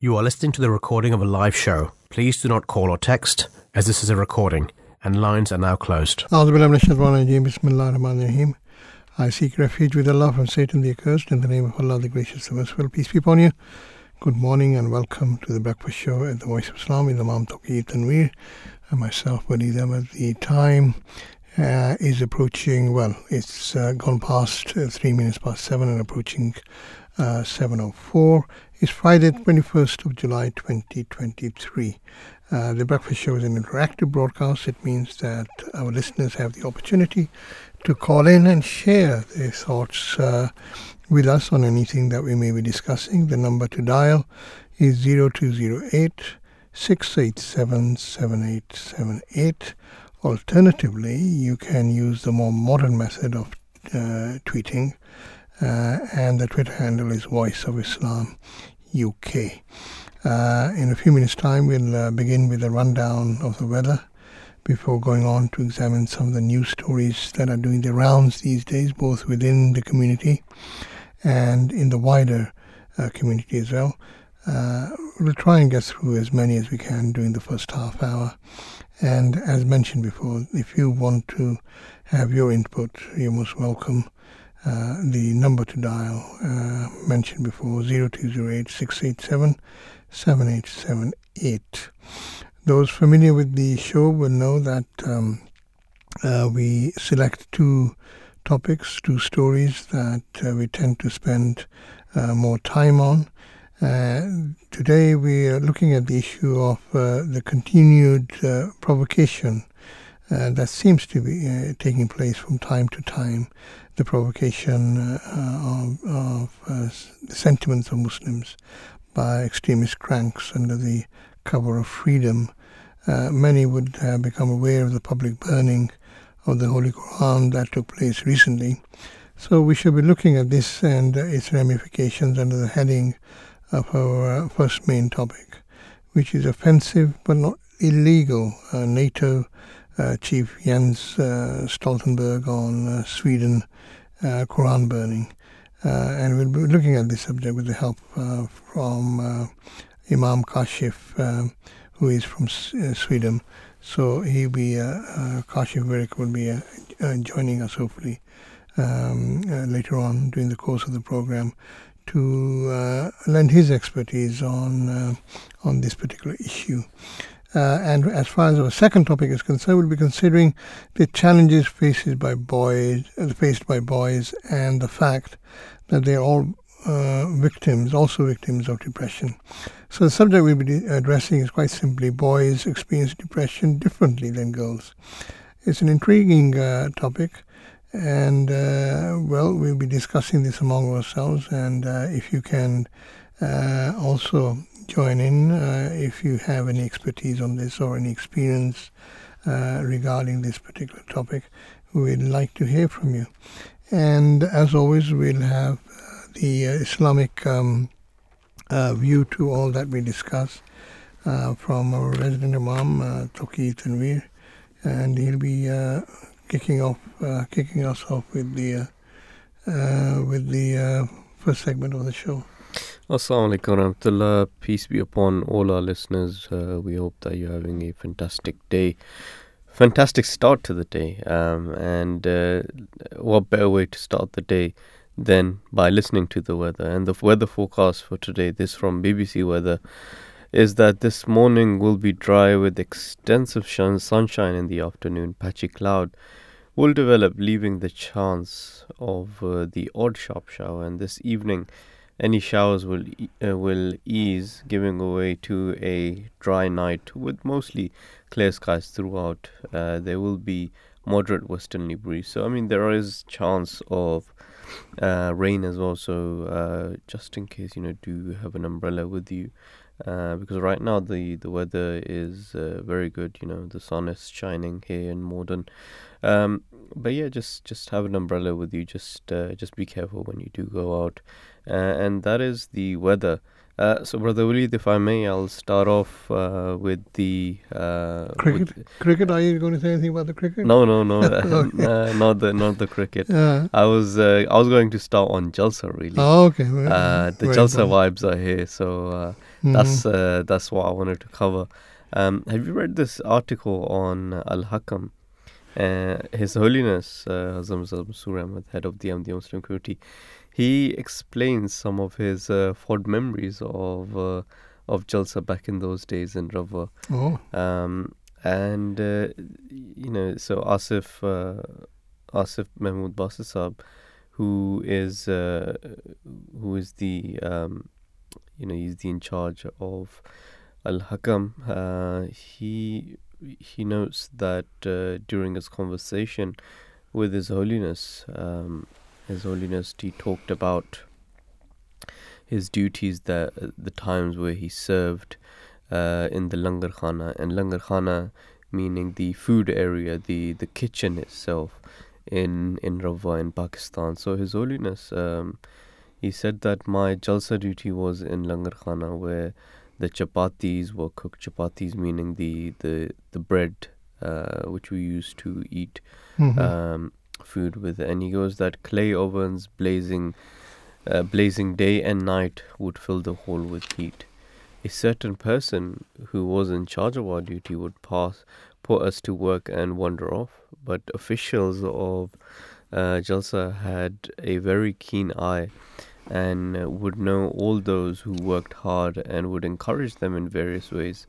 You are listening to the recording of a live show. Please do not call or text, as this is a recording, and lines are now closed. I seek refuge with Allah from Satan the accursed, in the name of Allah the gracious, the merciful. Peace be upon you. Good morning and welcome to the breakfast show at the Voice of Islam with Imam Touqeer Tanvir and myself, Waleed Ahmed The time uh, is approaching, well, it's uh, gone past uh, three minutes past seven and approaching uh, 7.04 it's Friday 21st of July 2023 uh, the breakfast show is an interactive broadcast. It means that our listeners have the opportunity to call in and share their thoughts uh, with us on anything that we may be discussing. The number to dial is 0208 687 7878. Alternatively, you can use the more modern method of uh, tweeting, uh, and the Twitter handle is Voice of Islam UK. Uh, in a few minutes' time, we'll uh, begin with a rundown of the weather before going on to examine some of the news stories that are doing the rounds these days, both within the community and in the wider uh, community as well. Uh, we'll try and get through as many as we can during the first half hour. And as mentioned before, if you want to have your input, you're most welcome. Uh, the number to dial uh, mentioned before 0208 687 7878. Those familiar with the show will know that um, uh, we select two topics, two stories that uh, we tend to spend uh, more time on. Uh, today we are looking at the issue of the continued provocation that seems to be taking place from time to time, the provocation of, of the sentiments of Muslims by extremist cranks under the cover of freedom. Uh, many would have become aware of the public burning of the Holy Quran that took place recently. So we should be looking at this and uh, its ramifications under the heading of our uh, first main topic, which is offensive but not illegal. Uh, NATO uh, Chief Jens uh, Stoltenberg on Sweden Quran burning. Uh, and we'll be looking at this subject with the help uh, from uh, Imam Kashif, who is from Sweden. So he'll be, Kashif Virk will be joining us hopefully um, later on during the course of the program to uh, lend his expertise on uh, on this particular issue. Uh, and as far as our second topic is concerned, we'll be considering the challenges faced by boys, uh, faced by boys, and the fact that they're all uh, victims, also victims of depression. So the subject we'll be addressing is quite simply boys experience depression differently than girls. It's an intriguing uh, topic, and uh, well, we'll be discussing this among ourselves. And uh, if you can also join in uh, if you have any expertise on this or any experience uh, regarding this particular topic. We'd like to hear from you. And as always, we'll have uh, the Islamic um, uh, view to all that we discuss uh, from our resident Imam, uh, Touqeer Tanvir, and he'll be kicking off, kicking us off with the with the first segment of the show. Assalamu alaikum warahmatullah. Peace be upon all our listeners. Uh, we hope that you're having a fantastic day. Fantastic start to the day. Um, and uh, what better way to start the day than by listening to the weather? And the weather forecast for today, this from BBC Weather, is that this morning will be dry with extensive sunshine in the afternoon. Patchy cloud will develop, leaving the chance of uh, the odd sharp shower. And this evening, any showers will uh, will ease, giving way to a dry night with mostly clear skies throughout. Uh, there will be moderate westerly breeze, so I mean there is chance of uh, rain as well. So uh, just in case you know, do have an umbrella with you. Uh, because right now the, the weather is uh, very good, you know, the sun is shining here in Morden. Um, but yeah, just just have an umbrella with you. Just just be careful when you do go out. Uh, and that is the weather. Uh, so, Brother Waleed, if I may, I'll start off uh, with the uh, cricket. with- Cricket. Are you going to say anything about the cricket? no, no, no, Okay. uh, not the not the cricket. Uh, I was uh, I was going to start on Jalsa really. oh, okay. Uh, the very Jalsa vibes are here, so uh, Mhm. that's uh, that's what I wanted to cover. Um, have you read this article on Al Hakam? Uh, His Holiness uh, Hazrat Masroor Ahmad, head of the Ahmadiyya Muslim community, he explains some of his uh, fond memories of uh, of Jalsa back in those days in Rabwah. Oh, Um, and uh, you know, so Asif uh, Asif Mahmood Basisab, who is uh, who is the um, you know he's the in charge of Al Hakam. Uh, he he notes that uh, during his conversation with His Holiness, um, His Holiness, he talked about his duties that the times where he served uh, in the langar khana. And langar khana meaning the food area the the kitchen itself in in Rabwah in Pakistan. So his holiness um, he said that my jalsa duty was in langar khana where the chapatis were cooked. Chapatis meaning the the the bread uh, which we used to eat. Mhm. um, food with and he goes that clay ovens blazing uh, blazing day and night would fill the hall with heat. A certain person who was in charge of our duty would pass put us to work and wander off. But officials of uh, Jalsa had a very keen eye and would know all those who worked hard and would encourage them in various ways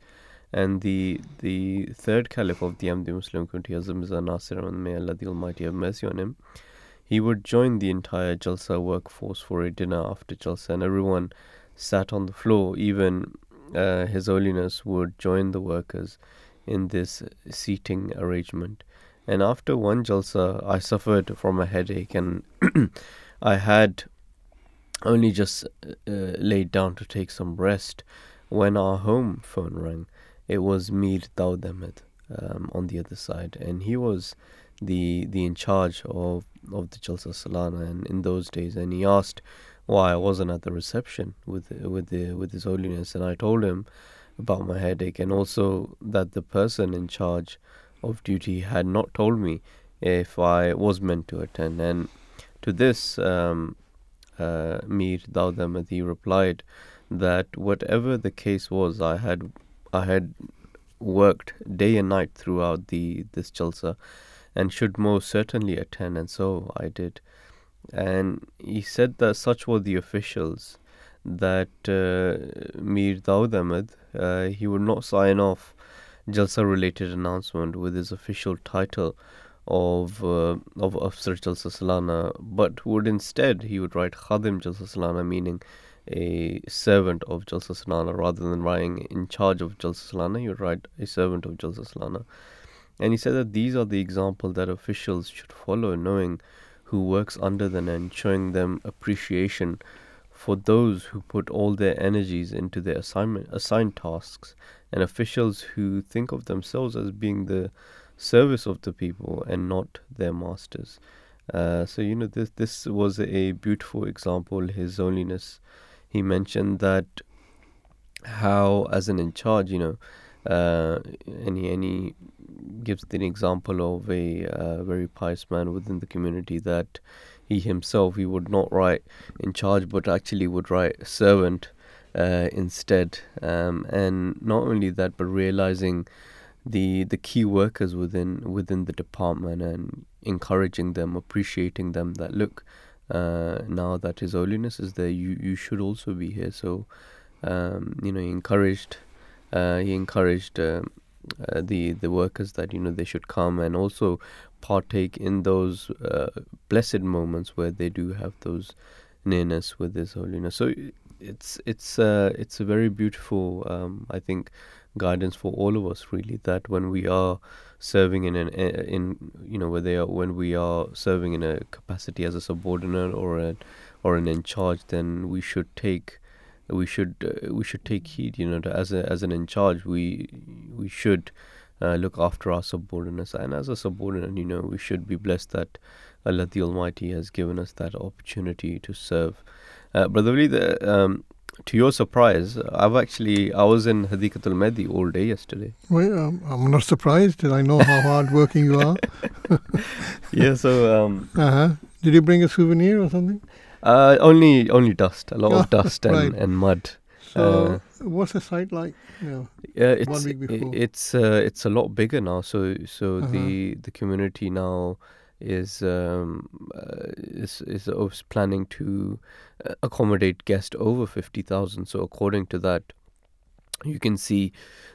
and the the third caliph of the Ahmadi Muslim community, Hazrat Mirza Nasir Ahmad, may Allah the Almighty have mercy on him, he would join the entire Jalsa workforce for a dinner after Jalsa, and everyone sat on the floor. Even uh, His Holiness would join the workers in this seating arrangement. And after one Jalsa, I suffered from a headache, and I had only just uh, laid down to take some rest when our home phone rang it was Mir Daud Ahmed um, on the other side, and he was the the in charge of of the Jalsa Salana, and in those days, and he asked why I wasn't at the reception with with the with His Holiness, and I told him about my headache, and also that the person in charge of duty had not told me if I was meant to attend, and to this. Um, uh, Mir Daud Ahmed, he replied that whatever the case was, I had I had worked day and night throughout the this jalsa and should most certainly attend and so I did. And he said that such were the officials that uh, Mir Daud Ahmed uh, he would not sign off jalsa related announcement with his official title of uh, of Afsar Jalsa Salana but would instead he would write Khadim Jalsa Salana meaning a servant of Jalsa Salana rather than writing in charge of Jalsa Salana, you write a servant of Jalsa Salana. And he said that these are the example that officials should follow, knowing who works under them and showing them appreciation for those who put all their energies into their assignment assigned tasks and officials who think of themselves as being the service of the people and not their masters. Uh, so you know this this was a beautiful example. His Holiness he mentioned that how as an in charge you know uh, and he, gives the example of a uh, very pious man within the community that he himself he would not write in charge but actually would write servant uh, instead. Um, and not only that but realizing the the key workers within within the department and encouraging them appreciating them that look uh, now that His Holiness is there, you you should also be here. So, um, you know, he encouraged uh, he encouraged uh, uh, the the workers that you know they should come and also partake in those uh, blessed moments where they do have those nearness with His Holiness. So it's it's uh, it's a very beautiful, um, I think, guidance for all of us really that when we are serving in an in you know where they are when we are serving in a capacity as a subordinate or a or an in charge then we should take we should uh, we should take heed you know to, as a as an in charge we we should uh, look after our subordinates. And as a subordinate you know we should be blessed that Allah the Almighty has given us that opportunity to serve Uh, Brother Wali, the, um, to your surprise, I've actually I was in Hadikatul Mehdi all day yesterday. Well, um, I'm not surprised. I know how hard working you are. yeah, so um, Uh-huh. Did you bring a souvenir or something? uh, only only dust, a lot of dust and, right. and mud. So, what's the site like? No. Yeah, it's One week before. it's uh, it's a lot bigger now. So so Uh-huh. the the community now is um, uh, is is planning to uh, accommodate guests over fifty thousand. So according to that, you can see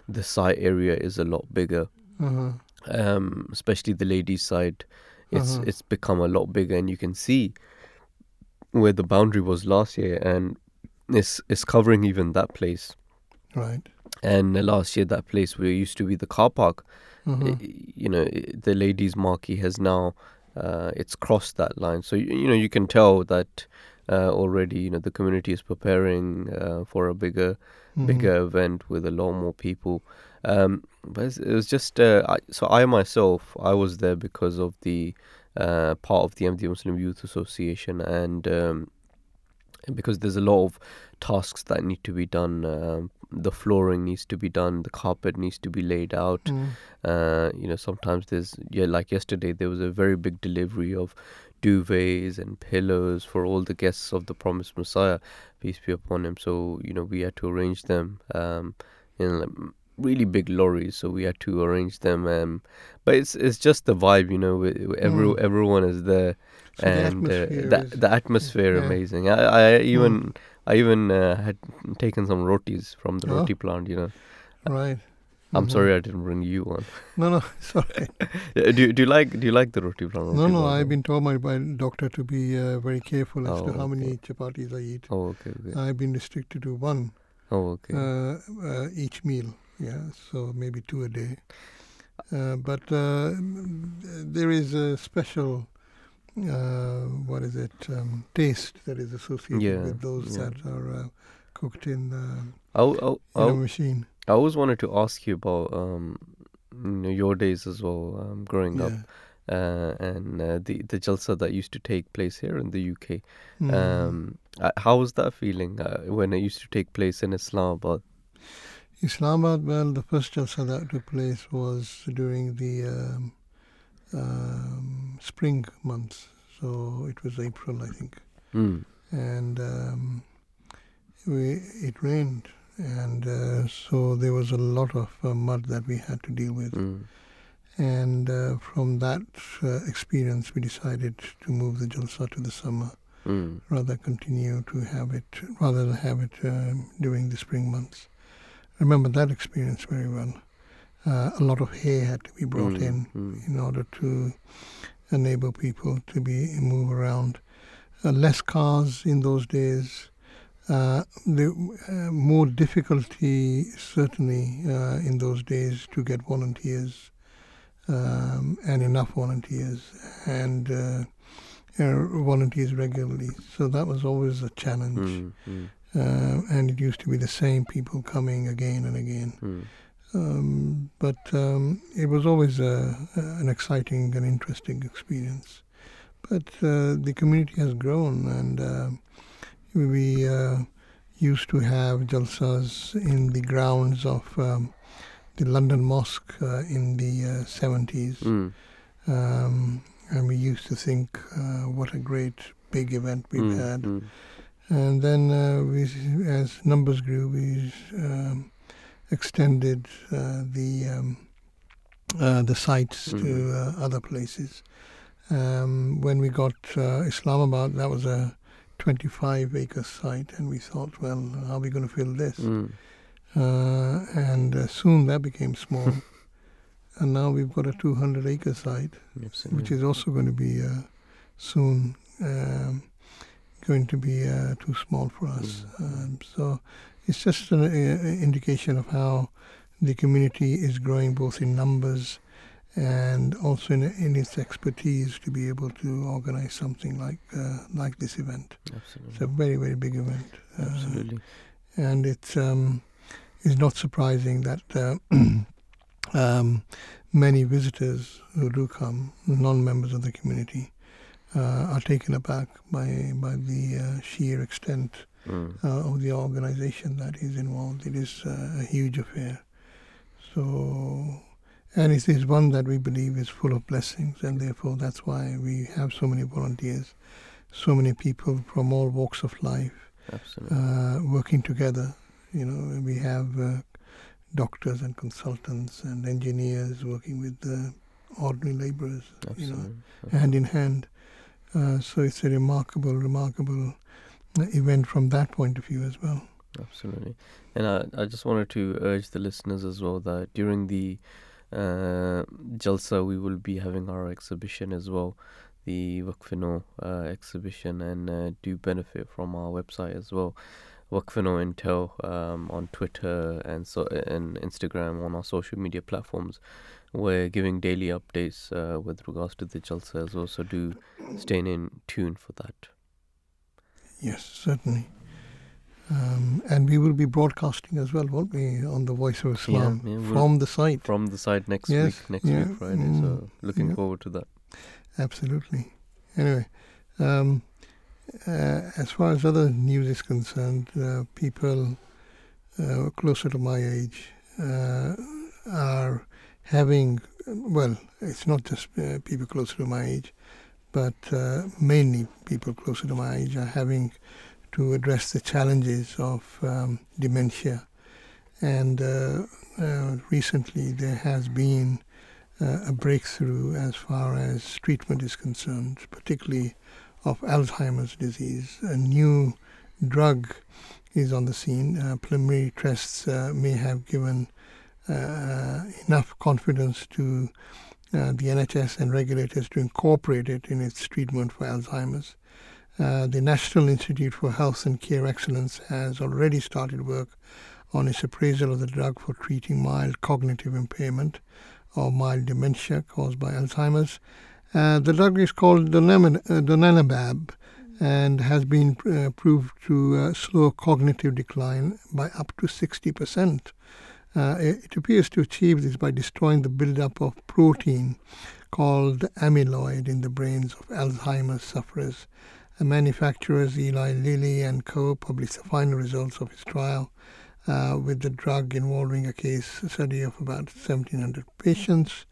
the site area is a lot bigger. Uh-huh. Um, especially the ladies' side, it's Uh-huh. it's become a lot bigger, and you can see where the boundary was last year, and it's it's covering even that place. Right. And last year, that place where it used to be the car park, Uh-huh. i- you know, the ladies' marquee has now uh, it's crossed that line. So you, you know you can tell that uh, already. You know the community is preparing uh, for a bigger Mhm. bigger event with a lot more people. Um, but it's- it was just uh, I, so I myself I was there because of the uh, part of the Ahmadiyya Muslim Youth Association and. Um, because there's a lot of tasks that need to be done. Um, the flooring needs to be done. The carpet needs to be laid out. Mm. Uh, you know, sometimes there's yeah, like yesterday there was a very big delivery of duvets and pillows for all the guests of the promised Messiah, peace be upon him. So you know, we had to arrange them um, in like, really big lorries. So we had to arrange them. Um, but it's it's just the vibe, you know. Every, Mm. Everyone is there, So the and uh, the is- the atmosphere yeah. Mm. amazing. I, I even I even uh, had taken some rotis from the Oh. roti plant. You know, Right. I'm Mhm. sorry I didn't bring you one. No, no, sorry. Do do you like do you like the roti plant? No, roti no, plant? I've been told by my doctor to be uh, very careful as Oh, to how many okay. chapatis I eat. Oh okay, okay. I've been restricted to one oh okay. uh, uh, each meal. Yeah, so maybe two a day. Uh, but uh, there is a special, uh, what is it, um, taste that is associated Yeah, with those yeah. that are uh, cooked in, uh, I, w- I, in a machine. I always wanted to ask you about um, you know, your days as well, um, growing up, uh, and uh, the the jalsa that used to take place here in the UK. Mm. Um, uh, how was that feeling uh, when it used to take place in Islamabad? Islamabad, well, the first jalsa that took place was during the um, um, spring months. So it was April, I think. Mm. And um, we, it rained. And uh, so there was a lot of uh, mud that we had to deal with. Mm. And uh, from that uh, experience, we decided to move the jalsa to the summer Mm. rather continue to have it rather than have it um, during the spring months. I remember that experience very well. Uh, a lot of hay had to be brought Mm, in mm. in order to enable people to be move around. Uh, less cars in those days. Uh, the uh, more difficulty certainly uh, in those days to get volunteers um, and enough volunteers and uh, uh, volunteers regularly. So that was always a challenge. Mm. Mm. And it used to be the same people coming again and again. Um, but um, it was always a, an exciting and interesting experience. But uh, the community has grown, and uh, we uh, used to have jalsas in the grounds of um, the London Mosque uh, in the uh, 70s. Mm. Um, and we used to think, uh, what a great big event we've Mm. had. Mm. And then uh, we, as numbers grew, we extended uh, the um, uh, the sites to Mhm. uh, other places. Um, when we got uh, Islamabad, that was a 25 acre site, and we thought, well, how are we going to fill this? Mm. Uh, and uh, soon that became small. and now we've got a 200 acre site Absolutely. which is also going to be uh, soon um, going to be uh, too small for us. Mm. Um, so it's just an uh, indication of how the community is growing both in numbers and also in, in its expertise to be able to organize something like uh, like this event. Absolutely. It's a very very big event, uh, Absolutely. and it's um, it's not surprising that. Uh, um, many visitors who do come, non-members of the community, uh, are taken aback by by the uh, sheer extent Mm. uh, of the organization that is involved. It is uh, a huge affair. So, and it is one that we believe is full of blessings, and therefore that's why we have so many volunteers, so many people from all walks of life uh, working together. You know, we have uh, doctors and consultants and engineers working with the ordinary laborers, you know, Absolutely. hand in hand. Uh, so it's a remarkable, remarkable event from that point of view as well. Absolutely. And I, I just wanted to urge the listeners as well that during the uh, Jalsa, we will be having our exhibition as well, the Waqf-e-Nau uh, exhibition, and uh, do benefit from our website as well. Waqf-e-Nau Intel um, on Twitter and so and Instagram on our social media platforms. We're giving daily updates uh, with regards to the Jalsa as well, so do stay in tune for that. Yes, certainly. Um, and we will be broadcasting as well, won't we, on the Voice of Islam yeah, we'll- from the site? From the side next Yes, week, next yeah, week Friday. mm, so looking yeah. forward to that. Absolutely. Anyway, um, uh, as far as other news is concerned, uh, people uh, closer to my age uh, are having, well, it's not just uh, people closer to my age, but uh, mainly people closer to my age are having to address the challenges of um, dementia. And uh, uh, recently there has been uh, a breakthrough as far as treatment is concerned, particularly of Alzheimer's disease. A new drug is on the scene. Uh, preliminary tests uh, may have given enough confidence to uh, the NHS and regulators to incorporate it in its treatment for Alzheimer's. Uh, the National Institute for Health and Care Excellence has already started work on its appraisal of the drug for treating mild cognitive impairment or mild dementia caused by Alzheimer's. Uh, the drug is called donanemab, uh, and has been uh, proved to uh, slow cognitive decline by up to 60%. Uh, it, appears to achieve this by destroying the buildup of protein called amyloid in the brains of Alzheimer's sufferers. Uh, manufacturers Eli Lilly and Co. published the final results of its trial uh, with the drug involving a case study of about 1,700 patients.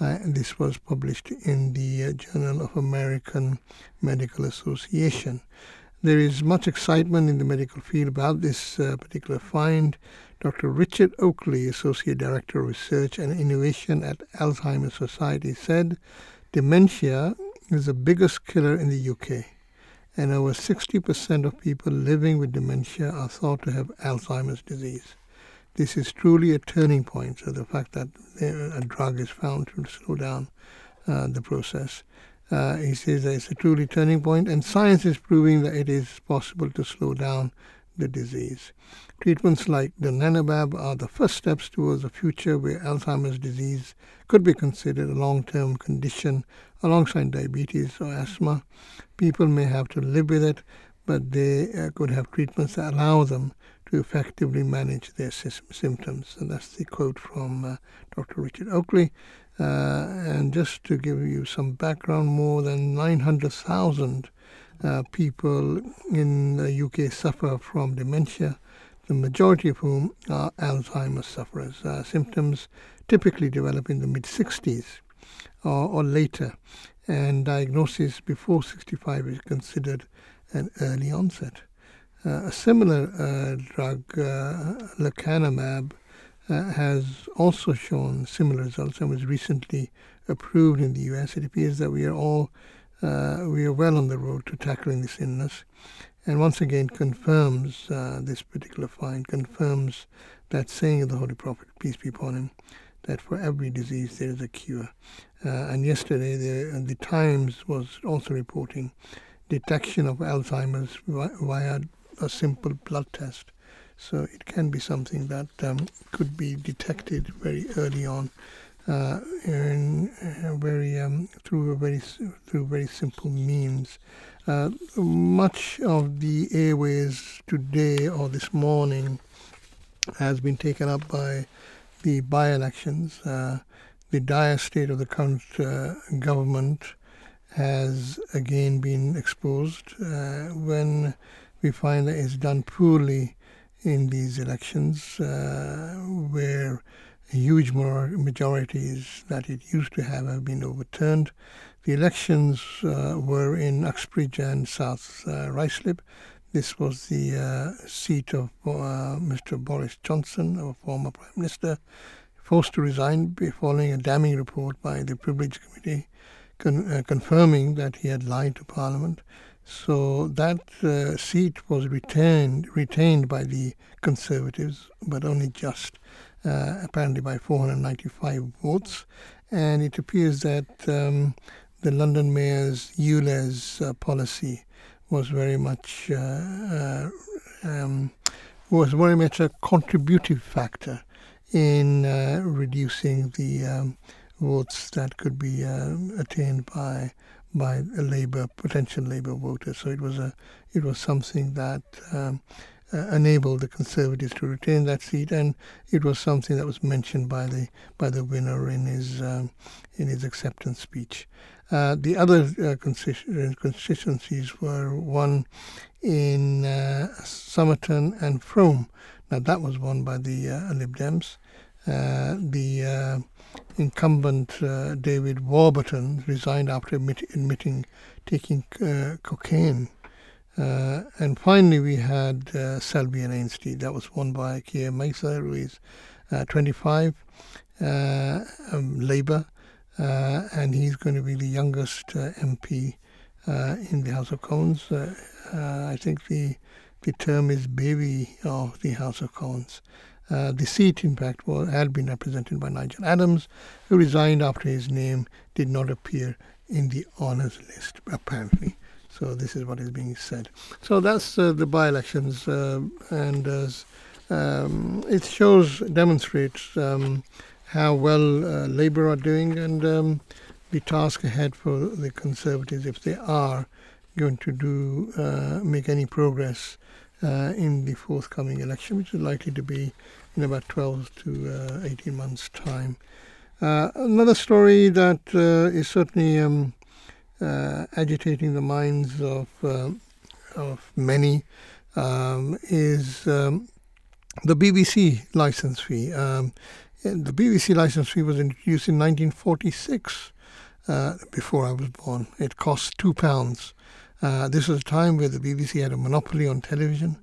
Uh, this was published in the uh, Journal of American Medical Association. There is much excitement in the medical field about this uh, particular find. Dr. Richard Oakley, Associate Director of Research and Innovation at Alzheimer's Society, said dementia is the biggest killer in the UK, and over 60% of people living with dementia are thought to have Alzheimer's disease. This is truly a turning point. So the fact that a drug is found to slow down uh, the process. Uh, he says that it's a truly turning point, and science is proving that it is possible to slow down the disease. Treatments like donanemab are the first steps towards a future where Alzheimer's disease could be considered a long-term condition alongside diabetes or asthma. People may have to live with it, but they uh, could have treatments that allow them to effectively manage their sy- symptoms. And that's the quote from uh, Dr. Richard Oakley. Uh, and just to give you some background, more than 900,000 uh, people in the UK suffer from dementia, the majority of whom are Alzheimer's sufferers. Uh, symptoms typically develop in the mid 60s or, or later, and diagnosis before 65 is considered an early onset. Uh, a similar uh, drug, uh, lecanemab, uh, has also shown similar results and was recently approved in the US. It appears that we are all uh, we are well on the road to tackling this illness, and once again confirms uh, this particular find confirms that saying of the Holy Prophet, peace be upon him, that for every disease there is a cure. Uh, and yesterday, the, the Times was also reporting detection of Alzheimer's via a simple blood test. So it can be something that um, could be detected very early on, uh, in, very um, through a very through very simple means. Uh, much of the airways today or this morning has been taken up by the by-elections. Uh, the dire state of the current uh, government has again been exposed uh, when we find that it's done poorly in these elections uh, where huge majorities that it used to have have been overturned. The elections uh, were in Uxbridge and South uh, Ruislip. This was the uh, seat of uh, Mr. Boris Johnson, a former Prime Minister, forced to resign following a damning report by the Privilege Committee con- uh, confirming that he had lied to Parliament. So that uh, seat was retained retained by the Conservatives, but only just, uh, apparently by 495 votes. And it appears that um, the London Mayor's ULEZ uh, policy was very much uh, uh, um, was very much a contributive factor in uh, reducing the um, votes that could be um, attained by by a labor potential labor voters. So it was a it was something that um, uh, enabled the Conservatives to retain that seat, and it was something that was mentioned by the by the winner in his um, in his acceptance speech. Uh, the other uh, constituencies were one in uh, Somerton and Frome. Now that was won by the uh, Lib Dems. Uh, the incumbent David Warburton resigned after admit, admitting taking cocaine. Uh, and finally, we had uh, Selby and Ainsty. That was won by Keir Mather, who is uh, 25, uh, um, Labour, and he's going to be the youngest MP in the House of Commons. I think the the term is baby of the House of Commons. Uh, the seat, in fact, was, had been represented by Nigel Adams, who resigned after his name did not appear in the honours list, apparently. So this is what is being said. So that's uh, the by-elections, uh, and um, it shows, demonstrates um, how well uh, Labour are doing, and um, the task ahead for the Conservatives, if they are going to do uh, make any progress uh, in the forthcoming election, which is likely to be in about 12 to uh, 18 months' time. Uh, another story that uh, is certainly um, uh, agitating the minds of uh, of many um, is um, the BBC license fee. Um, the BBC license fee was introduced in 1946, before I was born. It cost two pounds uh, this was a time where the BBC had a monopoly on television.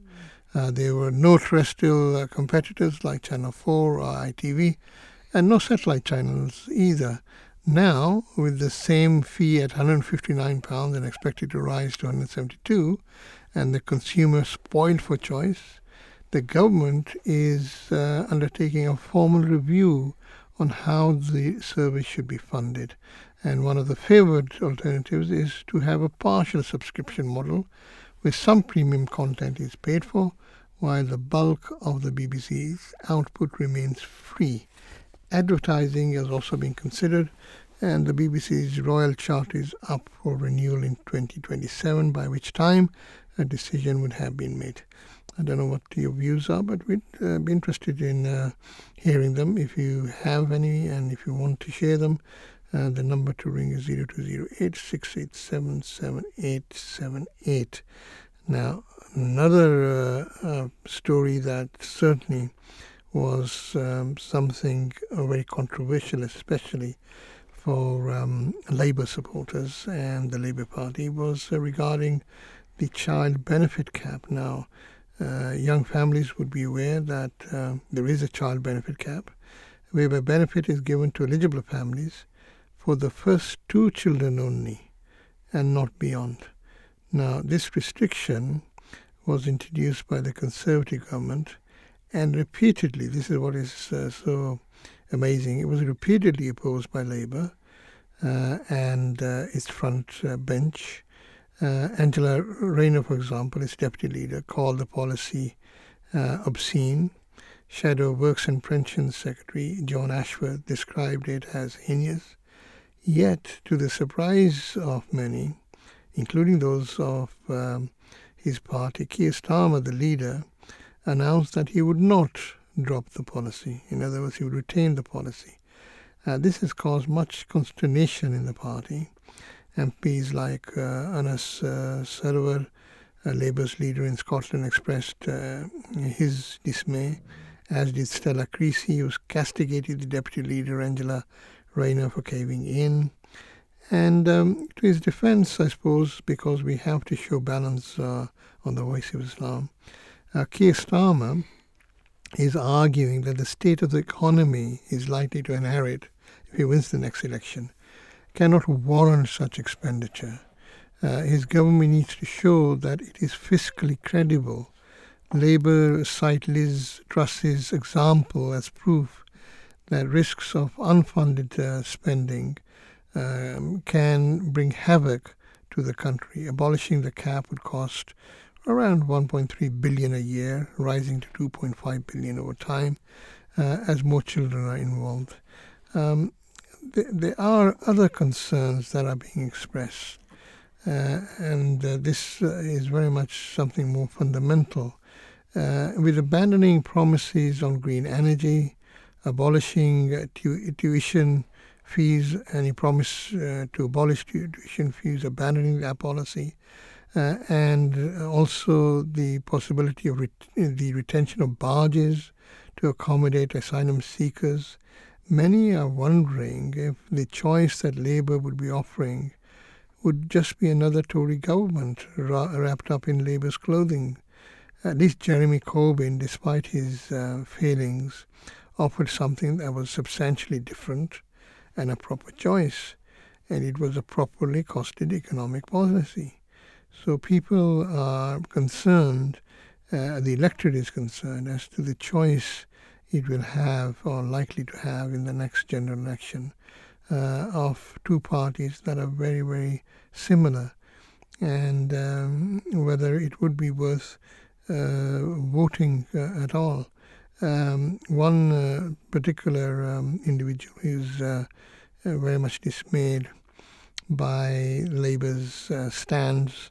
Uh, there were no terrestrial uh, competitors like Channel 4 or ITV, and no satellite channels either. Now, with the same fee at £159 and expected to rise to 172 and the consumer spoiled for choice, the government is uh, undertaking a formal review on how the service should be funded. And one of the favored alternatives is to have a partial subscription model where some premium content is paid for while the bulk of the BBC's output remains free. Advertising has also been considered, and the BBC's Royal Charter is up for renewal in 2027, by which time a decision would have been made. I don't know what your views are, but we'd uh, be interested in uh, hearing them. If you have any and if you want to share them, uh, the number to ring is 0208 Now, another uh, uh, story that certainly was um, something very controversial, especially for um, Labour supporters and the Labour Party, was uh, regarding the child benefit cap. Now, uh, young families would be aware that uh, there is a child benefit cap, whereby benefit is given to eligible families for the first two children only and not beyond. Now, this restriction was introduced by the Conservative government and repeatedly, this is what is uh, so amazing, it was repeatedly opposed by Labour uh, and uh, its front uh, bench. Uh, Angela Rayner, for example, its deputy leader, called the policy uh, obscene. Shadow Works and Pensions Secretary John Ashworth described it as heinous. Yet, to the surprise of many, including those of um, his party, Keir Starmer, the leader, announced that he would not drop the policy. In other words, he would retain the policy. Uh, this has caused much consternation in the party, MPs like uh, Anas uh, Sarwar, Labour's leader in Scotland, expressed uh, his dismay, as did Stella Creasy, who castigated the deputy leader Angela Rayner for caving in. And um, to his defense, I suppose, because we have to show balance uh, on the voice of Islam, uh, Keir Starmer is arguing that the state of the economy is likely to inherit if he wins the next election cannot warrant such expenditure. Uh, his government needs to show that it is fiscally credible. Labour cite Liz Truss's example as proof that risks of unfunded uh, spending um, can bring havoc to the country. Abolishing the cap would cost around 1.3 billion a year, rising to 2.5 billion over time, uh, as more children are involved. Um, th- there are other concerns that are being expressed, uh, and uh, this uh, is very much something more fundamental. Uh, with abandoning promises on green energy, abolishing tu- tuition fees, any promise uh, to abolish tuition fees, abandoning that policy, uh, and also the possibility of ret- the retention of barges to accommodate asylum seekers. Many are wondering if the choice that Labour would be offering would just be another Tory government ra- wrapped up in Labour's clothing. At least Jeremy Corbyn, despite his uh, failings, offered something that was substantially different and a proper choice, and it was a properly costed economic policy. So people are concerned, uh, the electorate is concerned as to the choice it will have or likely to have in the next general election uh, of two parties that are very, very similar, and um, whether it would be worth uh, voting uh, at all. Um, one uh, particular um, individual is uh, very much dismayed by Labour's stands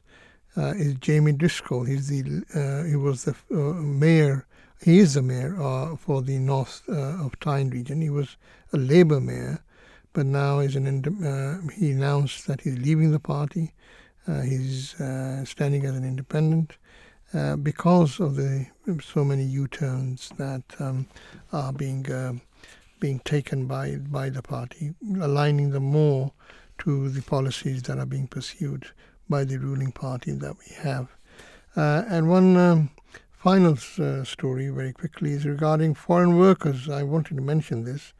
is Jamie Driscoll. He's the he was the mayor. He is the mayor for the north of Tyne region. He was a Labour mayor, but now is an uh, he announced that he's leaving the party. Uh, he's uh, standing as an independent because of the so many U-turns that um, are being being taken by by the party, aligning them more to the policies that are being pursued by the ruling party that we have. Uh, and one um, final uh, story, very quickly, is regarding foreign workers. I wanted to mention this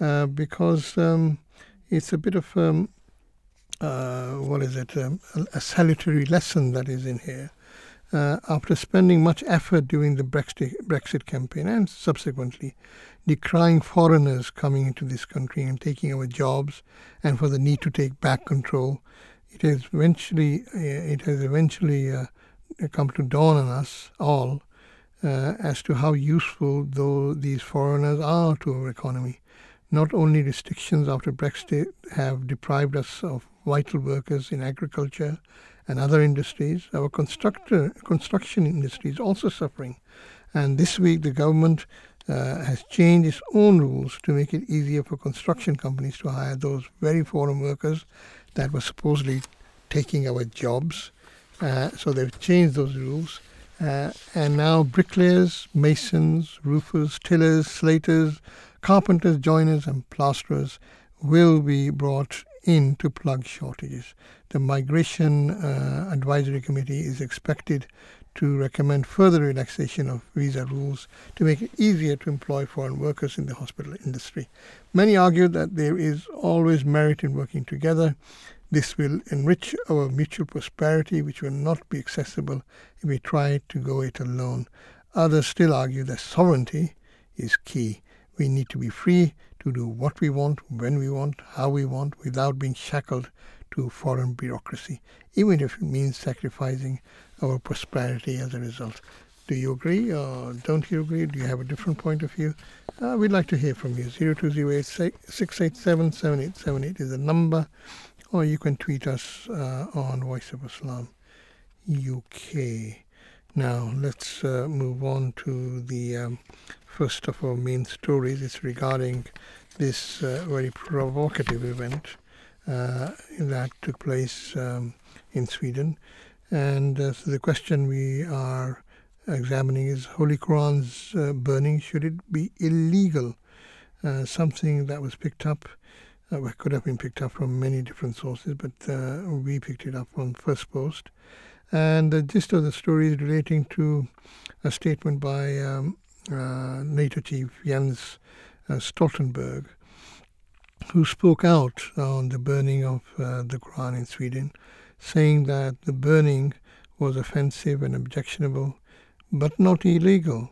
uh, because um, it's a bit of um, uh, what is it, um, a, salutary lesson that is in here. Uh, after spending much effort during the Brexit, Brexit campaign and subsequently decrying foreigners coming into this country and taking our jobs and for the need to take back control, it has eventually uh, it has eventually uh, come to dawn on us all uh, as to how useful though these foreigners are to our economy. Not only restrictions after Brexit have deprived us of vital workers in agriculture and other industries, our constructor, construction industry is also suffering. And this week, the government uh, has changed its own rules to make it easier for construction companies to hire those very foreign workers that were supposedly taking our jobs. Uh, so they've changed those rules. Uh, and now bricklayers, masons, roofers, tillers, slaters, carpenters, joiners, and plasterers will be brought in to plug shortages. The Migration uh, Advisory Committee is expected to recommend further relaxation of visa rules to make it easier to employ foreign workers in the hospital industry. Many argue that there is always merit in working together. This will enrich our mutual prosperity, which will not be accessible if we try to go it alone. Others still argue that sovereignty is key. We need to be free to do what we want, when we want, how we want, without being shackled to foreign bureaucracy, even if it means sacrificing our prosperity as a result. Do you agree or don't you agree? Do you have a different point of view? Uh, we'd like to hear from you. 0208 687 7878 is the number, or you can tweet us uh, on Voice of Islam UK. Now, let's uh, move on to the um, first of our main stories. It's regarding this uh, very provocative event uh, that took place um, in Sweden. And uh, so the question we are examining is Holy Quran's uh, burning, should it be illegal? Uh, something that was picked up, uh, could have been picked up from many different sources, but uh, we picked it up on First Post. And the gist of the story is relating to a statement by um, uh, NATO chief Jens Stoltenberg, who spoke out on the burning of the Quran in Sweden, saying that the burning was offensive and objectionable, but not illegal.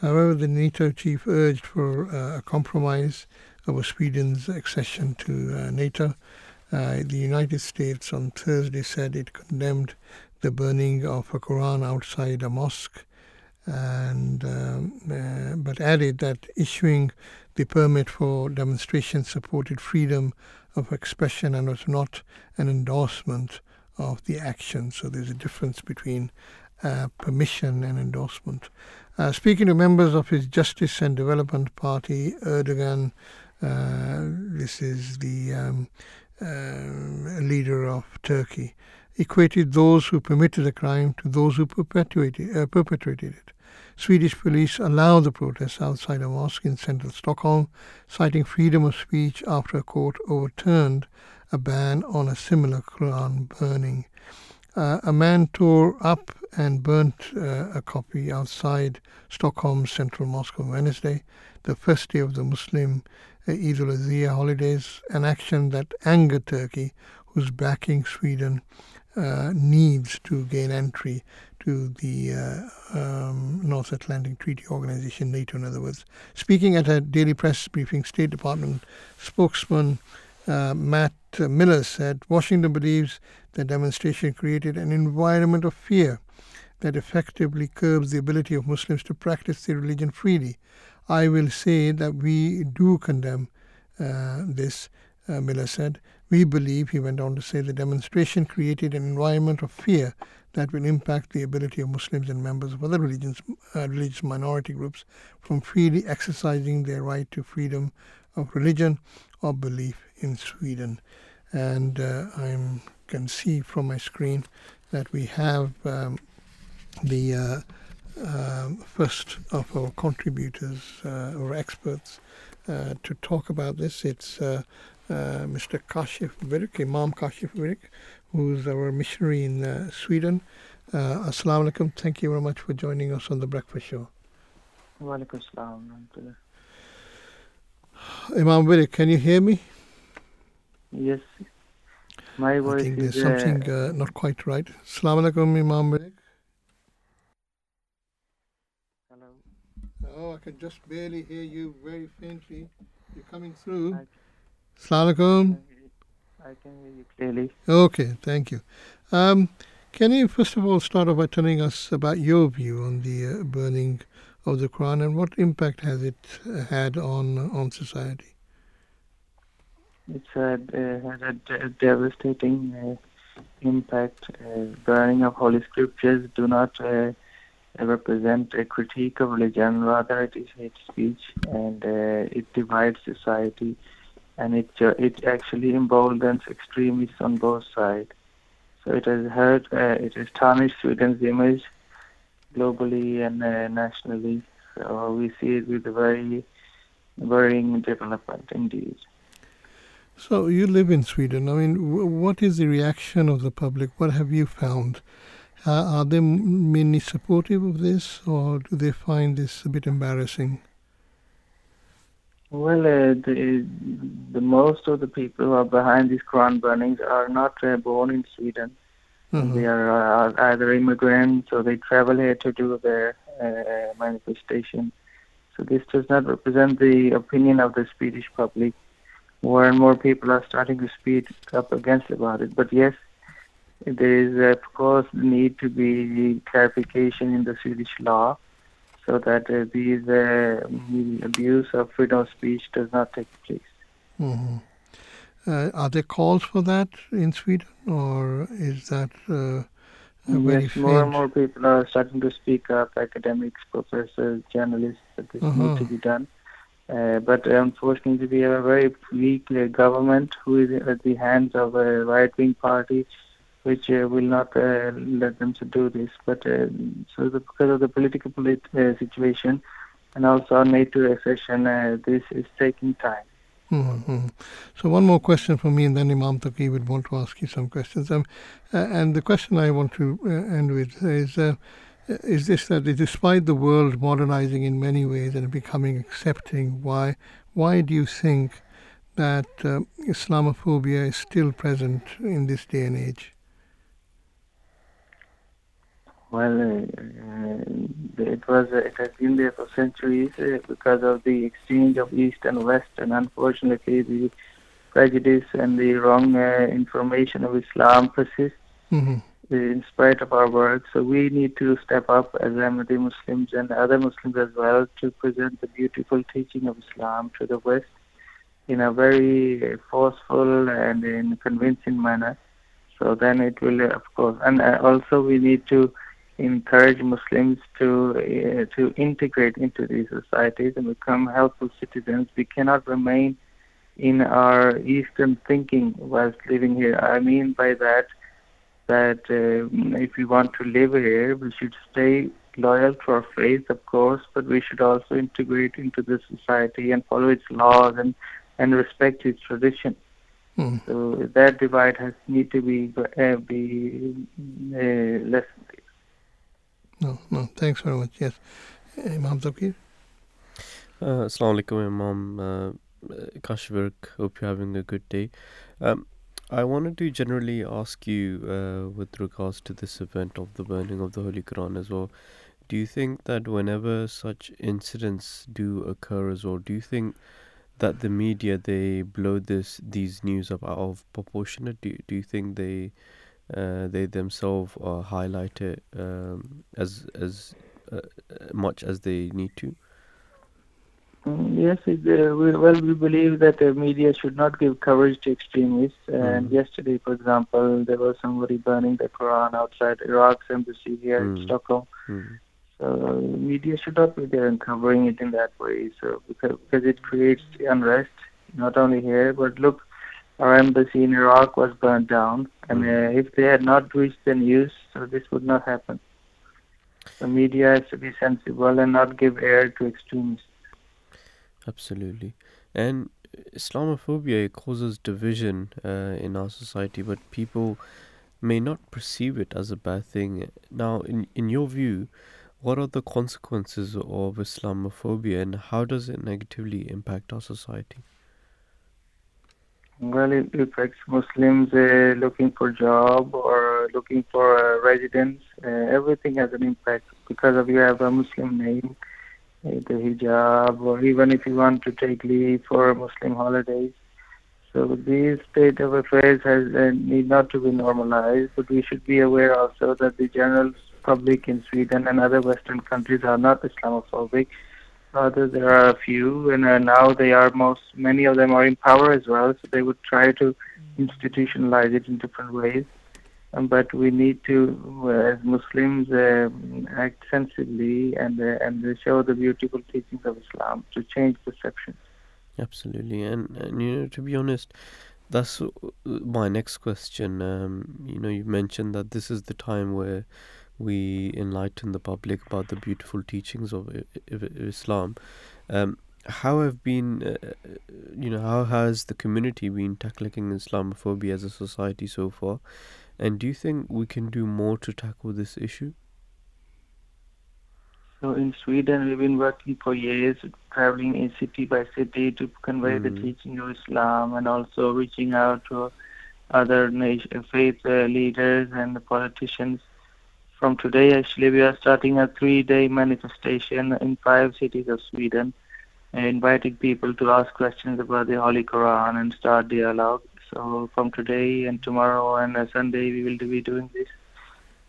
However, the NATO chief urged for uh, a compromise over Sweden's accession to uh, NATO. Uh, the United States on Thursday said it condemned the burning of a Quran outside a mosque and um, uh, but added that issuing the permit for demonstration supported freedom of expression and was not an endorsement of the action. So there's a difference between uh, permission and endorsement. Uh, speaking to members of his Justice and Development Party, Erdogan, uh, this is the um, uh, leader of Turkey, equated those who permitted the crime to those who perpetuated, uh, perpetrated it. Swedish police allowed the protests outside a mosque in central Stockholm, citing freedom of speech after a court overturned a ban on a similar Quran burning. Uh, a man tore up and burnt uh, a copy outside Stockholm's central mosque on Wednesday, the first day of the Muslim uh, Eid al-Adha holidays, an action that angered Turkey, whose backing Sweden uh, needs to gain entry to the uh, um, North Atlantic Treaty Organization, NATO, in other words. Speaking at a daily press briefing, State Department spokesman uh, Matt Miller said Washington believes the demonstration created an environment of fear that effectively curbs the ability of Muslims to practice their religion freely. I will say that we do condemn uh, this, uh, Miller said. We believe, he went on to say, the demonstration created an environment of fear that will impact the ability of Muslims and members of other religions, uh, religious minority groups from freely exercising their right to freedom of religion or belief in Sweden. And uh, I can see from my screen that we have um, the uh, uh, first of our contributors uh, or experts uh, to talk about this. It's uh, uh, Mr. Kashif Virk, Imam Kashif Virk, who's our missionary in uh, Sweden. Uh, Assalamu alaikum. Thank you very much for joining us on the Breakfast Show. Walaikum salam. Imam Virk, can you hear me? Yes. My voice I think is there's something uh, not quite right. Assalamu alaikum, Imam Virk. hello. Oh, I can just barely hear you very faintly. You're coming through. I, Assalamu alaikum. I can hear you clearly. Okay, thank you. Um, can you first of all start off by telling us about your view on the uh, burning of the Quran and what impact has it uh, had on on society? It's had a de- devastating uh, impact. Uh, burning of holy scriptures do not uh, represent a critique of religion, rather it is hate speech, and it divides society, and it it actually emboldens extremists on both sides. So it has hurt, it has tarnished Sweden's image globally and uh, nationally. So we see it with a very worrying development indeed. So you live in Sweden. I mean, w- what is the reaction of the public? What have you found? Uh, are they mainly supportive of this, or do they find this a bit embarrassing? Well, uh, the the most of the people who are behind these Quran burnings are not uh, born in Sweden. Uh-huh. They are uh, either immigrants or they travel here to do their uh, manifestation. So this does not represent the opinion of the Swedish public. More and more people are starting to speak up against about it. But yes, there is uh, of course need to be clarification in the Swedish law so that uh, these uh, abuse of freedom of speech does not take place. Mhm. Uh, are there calls for that in Sweden, or is that uh, very Yes, more and more people are starting to speak up, academics, professors, journalists, that this Uh-huh. need to be done. Uh, but unfortunately, we have a very weak uh, government who is at the hands of a right-wing party, which uh, will not uh, let them to do this. But uh, so the, because of the political polit- situation and also our NATO accession, this is taking time. Mm-hmm. So one more question from me, and then Imam Taqi would want to ask you some questions. Um, and the question I want to end with is: Is this that despite the world modernizing in many ways and becoming accepting, why why do you think that uh, Islamophobia is still present in this day and age? Well, uh, uh, it was uh, it has been there for centuries uh, because of the exchange of East and West, and unfortunately, the prejudice and the wrong uh, information of Islam persists Mm-hmm. In spite of our work. So we need to step up as Ahmadi Muslims and other Muslims as well to present the beautiful teaching of Islam to the West in a very forceful and in convincing manner. So then it will, of course, and uh, also we need to encourage Muslims to uh, to integrate into these societies and become helpful citizens. We cannot remain in our Eastern thinking whilst living here. I mean by that that uh, if we want to live here, we should stay loyal to our faith, of course, but we should also integrate into the society and follow its laws and, and respect its tradition. Mm. So that divide has need to be uh, be uh, lessened. No, no. Thanks very much. Yes, Imam Taqi. Uh, Assalamu alaikum, Imam uh, Kashif Virk. Hope you're having a good day. Um, I wanted to generally ask you, uh, with regards to this event of the burning of the Holy Quran as well, do you think that whenever such incidents do occur as well, do you think that the media they blow this these news up out of proportion? Do do you think they uh, they themselves uh, highlight it um, as as uh, much as they need to? Mm, Yes, it, uh, we, well, we believe that the media should not give coverage to extremists. And Mm. yesterday, for example, there was somebody burning the Quran outside Iraq's embassy here in Mm. Stockholm. Mm. So media should not be there and covering it in that way. So because, because it creates unrest, not only here, but look, our embassy in Iraq was burned down, and Mm. uh, if they had not reached the news, so this would not happen. The media has to be sensible and not give air to extremists. Absolutely. And Islamophobia it causes division uh, in our society, but people may not perceive it as a bad thing. Now, in, in your view, what are the consequences of Islamophobia and how does it negatively impact our society? Well, it affects Muslims uh, looking for job or looking for uh, residence. Uh, everything has an impact because of you have a Muslim name, uh, the hijab, or even if you want to take leave for Muslim holidays. So this state of affairs has uh, need not to be normalized, but we should be aware also that the general public in Sweden and other Western countries are not Islamophobic. Rather, there are a few, and uh, now they are most. Many of them are in power as well, so they would try to institutionalize it in different ways. Um, but we need to, uh, as Muslims, uh, act sensibly and uh, and show the beautiful teachings of Islam to change perception. Absolutely. And, and you know, to be honest, that's uh, my next question. Um, you know, you mentioned that this is the time where we enlighten the public about the beautiful teachings of I- Islam. Um, how have been, uh, uh, you know, how has the community been tackling Islamophobia as a society so far? And do you think we can do more to tackle this issue? So in Sweden, we've been working for years, traveling in city by city to convey the Mm. teaching of Islam and also reaching out to other nation, faith uh, leaders and the politicians. From today, actually, we are starting a three-day manifestation in five cities of Sweden, inviting people to ask questions about the Holy Quran and start dialogue. So from today and tomorrow and uh, Sunday, we will be doing this.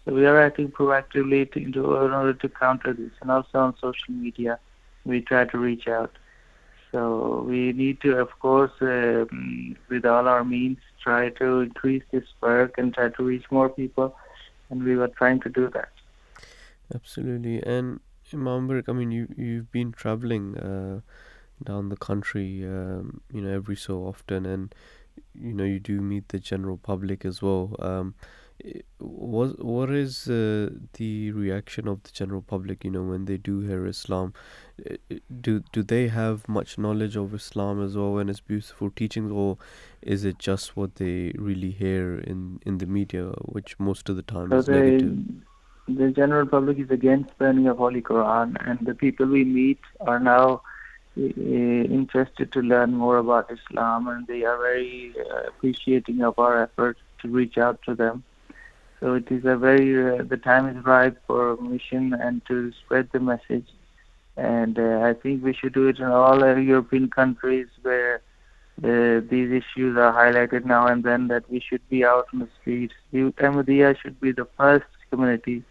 So we are acting proactively to, in order to counter this, and also on social media, we try to reach out. So we need to, of course, um, with all our means, try to increase this work and try to reach more people, and we were trying to do that. Absolutely. And Imam I mean, you, you've been traveling, uh, down the country, um, you know, every so often, and you know, you do meet the general public as well. Um, what what is uh, the reaction of the general public? You know, when they do hear Islam, do do they have much knowledge of Islam as well and its beautiful teachings, or is it just what they really hear in in the media, which most of the time so is they, negative? The general public is against burning of Holy Quran, and the people we meet are now interested to learn more about Islam, and they are very uh, appreciating of our efforts to reach out to them. So it is a very uh, the time is ripe for mission and to spread the message and uh, I think we should do it in all uh, European countries where uh, these issues are highlighted now and then. That we should be out on the streets. Ahmadiyya should be the first community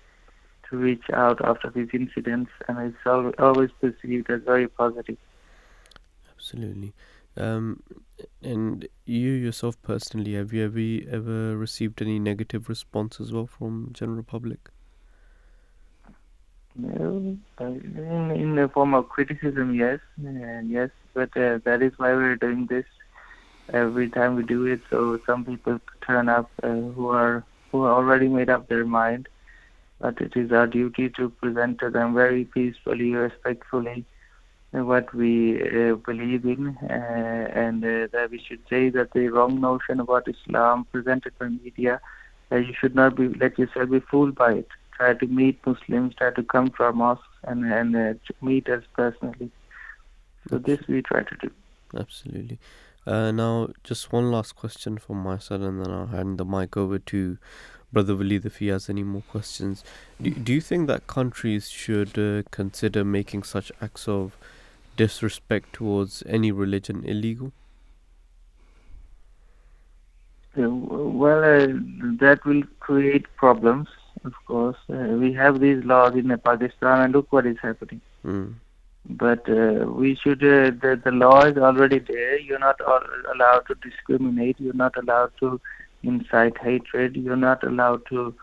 to reach out after these incidents, and it's always perceived as very positive. Absolutely. Um, and you yourself personally, have you ever ever received any negative response as well from general public? No, in, in the form of criticism, yes, uh, yes, but uh, that is why we're doing this every time we do it. So some people turn up uh, who are who already made up their mind, but it is our duty to present to them very peacefully, respectfully, what we uh, believe in, uh, and uh, that we should say that the wrong notion about Islam presented by media, you should not be let yourself be fooled by it try to meet Muslims, try to come to our mosques and, and uh, meet us personally. So this we try to do. Absolutely. Uh, now, just one last question from my side, and then I'll hand the mic over to Brother Waleed if he has any more questions. Do, do you think that countries should uh, consider making such acts of disrespect towards any religion illegal? well, uh, that will create problems of course. Uh, we have these laws in Pakistan, and look what is happening. Mm. But uh, we should, uh, the, the law is already there. You're not allowed to discriminate. You're not allowed to incite hatred. You're not allowed to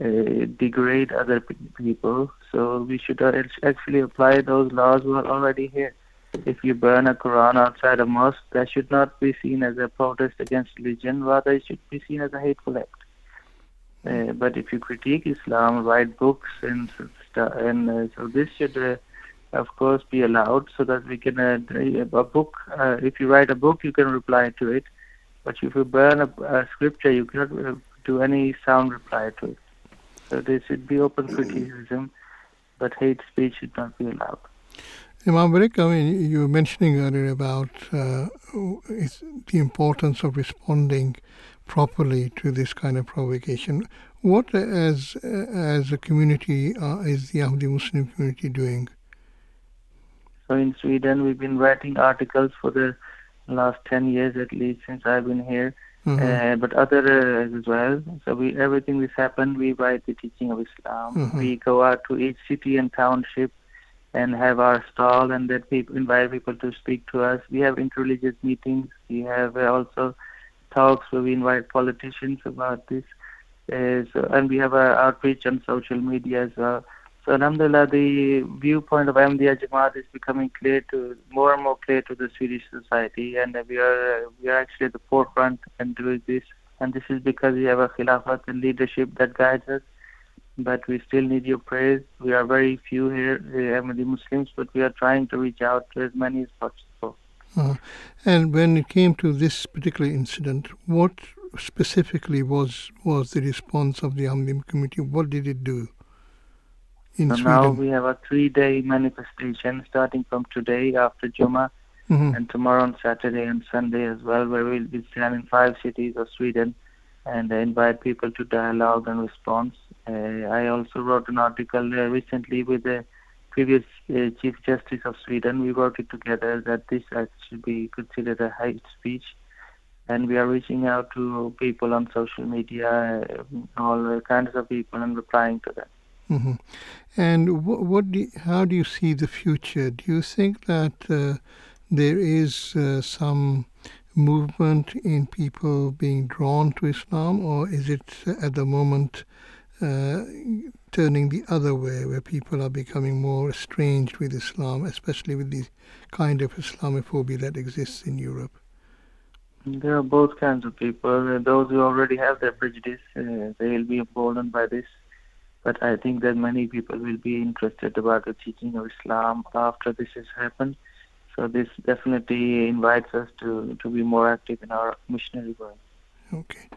uh, degrade other people. So we should uh, actually apply those laws who are already here. If you burn a Quran outside a mosque, that should not be seen as a protest against religion. Rather, it should be seen as a hateful act. Uh, but if you critique Islam, write books and and uh, so this should, uh, of course, be allowed so that we can uh, a book. Uh, if you write a book, you can reply to it, but if you burn a, a scripture, you cannot uh, do any sound reply to it. So there should be open criticism, but hate speech should not be allowed. Imam Virk, I mean, you were mentioning earlier about uh, the importance of responding properly to this kind of provocation. What, as as a community, uh, is the Ahmadi Muslim community doing? So in Sweden, we've been writing articles for the last ten years at least since I've been here. Mm-hmm. Uh, but other uh, as well. So we everything this happened, we write the teaching of Islam. Mm-hmm. We go out to each city and township and have our stall and that people invite people to speak to us. We have interreligious meetings. We have uh, also talks where we invite politicians about this. Uh, so, and we have our outreach on social media as well. So, alhamdulillah, the viewpoint of Ahmadiyya Jamaat is becoming clear to more and more clear to the Swedish society, and we are we are actually at the forefront and doing this. And this is because we have a khilafat and leadership that guides us. But we still need your prayers. We are very few here, the Ahmadi Muslims, but we are trying to reach out to as many as possible. Uh, and when it came to this particular incident, what specifically was was the response of the Ahmadi community? What did it do? In so Sweden? now we have a three-day manifestation starting from today after Juma, mm-hmm. and tomorrow on Saturday and Sunday as well, where we'll be standing in five cities of Sweden and invite people to dialogue and response. Uh, I also wrote an article uh, recently with the previous uh, Chief Justice of Sweden, we worked it together that this should be considered a hate speech. And we are reaching out to people on social media, uh, all kinds of people, and replying to them. Mm-hmm. And what, what do you, how do you see the future? Do you think that uh, there is uh, some movement in people being drawn to Islam, or is it uh, at the moment uh, turning the other way, where people are becoming more estranged with Islam, especially with the kind of Islamophobia that exists in Europe? There are both kinds of people. Those who already have their prejudice, uh, they will be emboldened by this. But I think that many people will be interested about the teaching of Islam after this has happened. So this definitely invites us to, to be more active in our missionary Virk. Okay.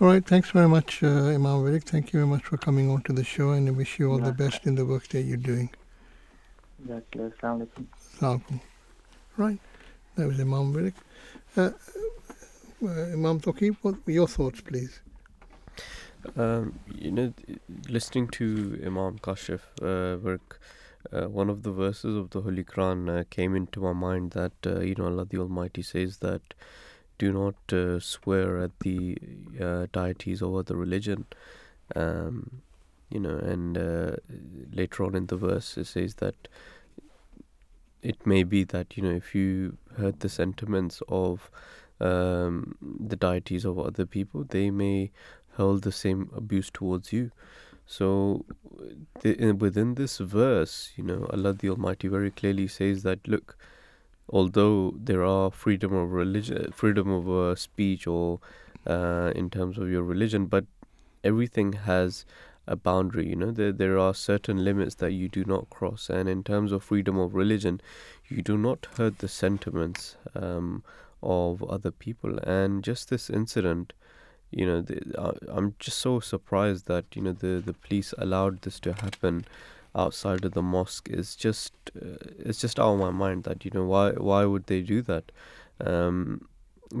All right. Thanks very much, uh, Imam Virk. Thank you very much for coming on to the show and I wish you all the best in the work that you're doing. Assalamu alaikum. Right. That was Imam Virk. Uh, uh, Imam Toki, what were your thoughts, please? Um, you know, listening to Imam Kashif uh, work, uh, one of the verses of the Holy Quran uh, came into my mind that, uh, you know, Allah the Almighty says that do not uh, swear at the uh, deities or the religion. Um, you know, and later on in the verse it says that it may be that, you know, if you heard the sentiments of um, the deities of other people, they may hurl the same abuse towards you. So, the, within this verse, you know, Allah the Almighty very clearly says that look, although there are freedom of religion, freedom of uh, speech, or uh, in terms of your religion, but everything has a boundary. You know, there there are certain limits that you do not cross, and in terms of freedom of religion, you do not hurt the sentiments um, of other people. And just this incident you know, the, uh, I'm just so surprised that you know the the police allowed this to happen outside of the mosque. Is just uh, it's just out of my mind that you know why why would they do that? Um,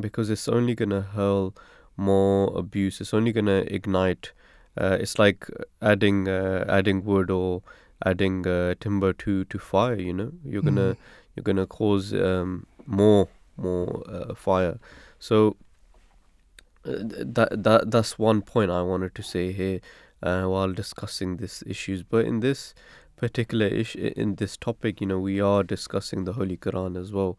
because it's only gonna hurl more abuse. It's only gonna ignite. Uh, it's like adding uh, adding wood or adding uh, timber to to fire. You know, you're gonna mm. you're gonna cause um, more more uh, fire. So that that that's one point I wanted to say here uh, while discussing these issues. But in this particular issue, in this topic, you know, we are discussing the Holy Quran as well.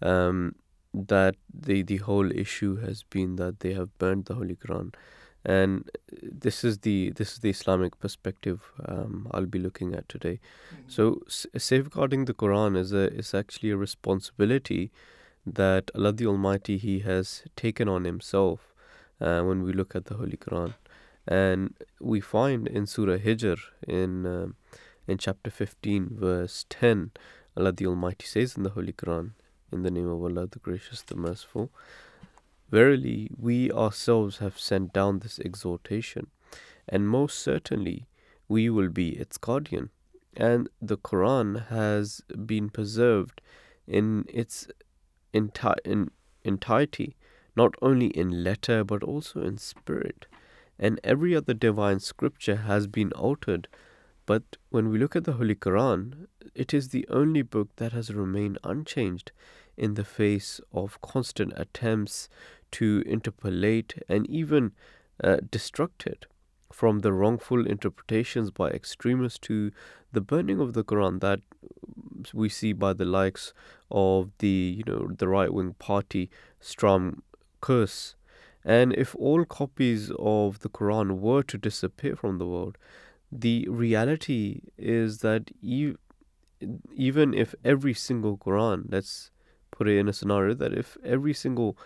Um, that the the whole issue has been that they have burned the Holy Quran, and this is the this is the Islamic perspective um, I'll be looking at today. Mm-hmm. So s- safeguarding the Quran is a is actually a responsibility that Allah the Almighty He has taken on Himself uh, when we look at the Holy Quran. And we find in Surah Hijr, in, uh, in chapter 15, verse 10, Allah the Almighty says in the Holy Quran, in the name of Allah the Gracious, the Merciful, Verily, we ourselves have sent down this exhortation, and most certainly we will be its guardian. And the Quran has been preserved in its enti- in entirety not only in letter but also in spirit. And every other divine scripture has been altered. But when we look at the Holy Quran, it is the only book that has remained unchanged in the face of constant attempts to interpolate and even uh, destruct it from the wrongful interpretations by extremists to the burning of the Quran that we see by the likes of the you know the right wing party Stram Kurs. And if all copies of the Quran were to disappear from the world, the reality is that even if every single Quran, let's put it in a scenario that if every single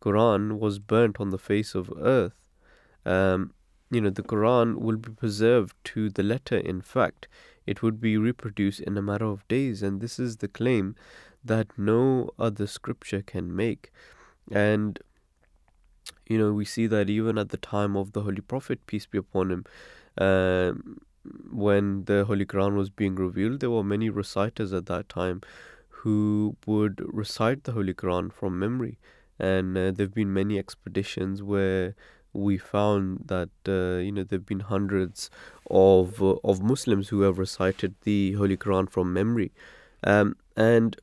Quran was burnt on the face of earth, um, you know, the Quran will be preserved to the letter. In fact, it would be reproduced in a matter of days, and this is the claim that no other scripture can make. And you know, we see that even at the time of the Holy Prophet, peace be upon him, uh, when the Holy Quran was being revealed, there were many reciters at that time who would recite the Holy Quran from memory. And uh, there have been many expeditions where we found that uh, you know there have been hundreds of uh, of Muslims who have recited the Holy Quran from memory, um, and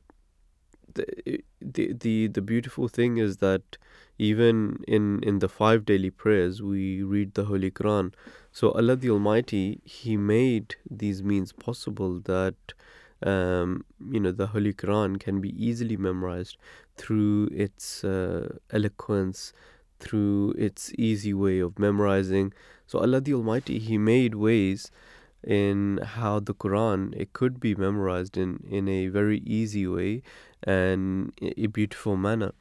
the, the the the beautiful thing is that even in in the five daily prayers we read the holy quran so allah the almighty he made these means possible that um, you know the holy quran can be easily memorized through its uh, eloquence through its easy way of memorizing. So Allah the Almighty, He made ways in how the Quran it could be memorized in in a very easy way and a beautiful manner.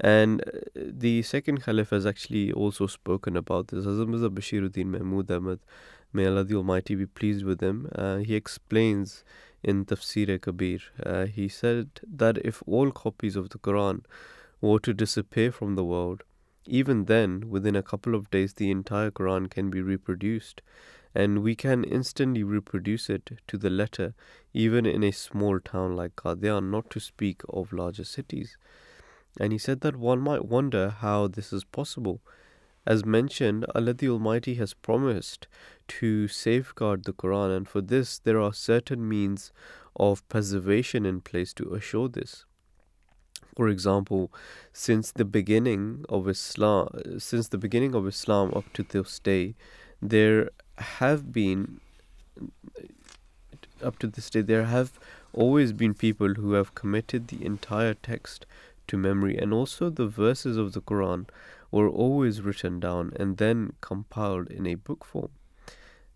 And uh, the second Caliph has actually also spoken about this. Hazrat Mirza Bashiruddin Mahmud Ahmad, may Allah the Almighty be pleased with him, uh, he explains in Tafsir Kabir, uh, he said that if all copies of the Quran were to disappear from the world, even then, within a couple of days, the entire Quran can be reproduced, and we can instantly reproduce it to the letter, even in a small town like Qadian, not to speak of larger cities. And he said that one might wonder how this is possible. As mentioned, Allah the Almighty has promised to safeguard the Quran, and for this there are certain means of preservation in place to assure this. For example, since the beginning of Islam, since the beginning of Islam up to this day, there have been up to this day there have always been people who have committed the entire text to memory, and also the verses of the Quran were always written down and then compiled in a book form.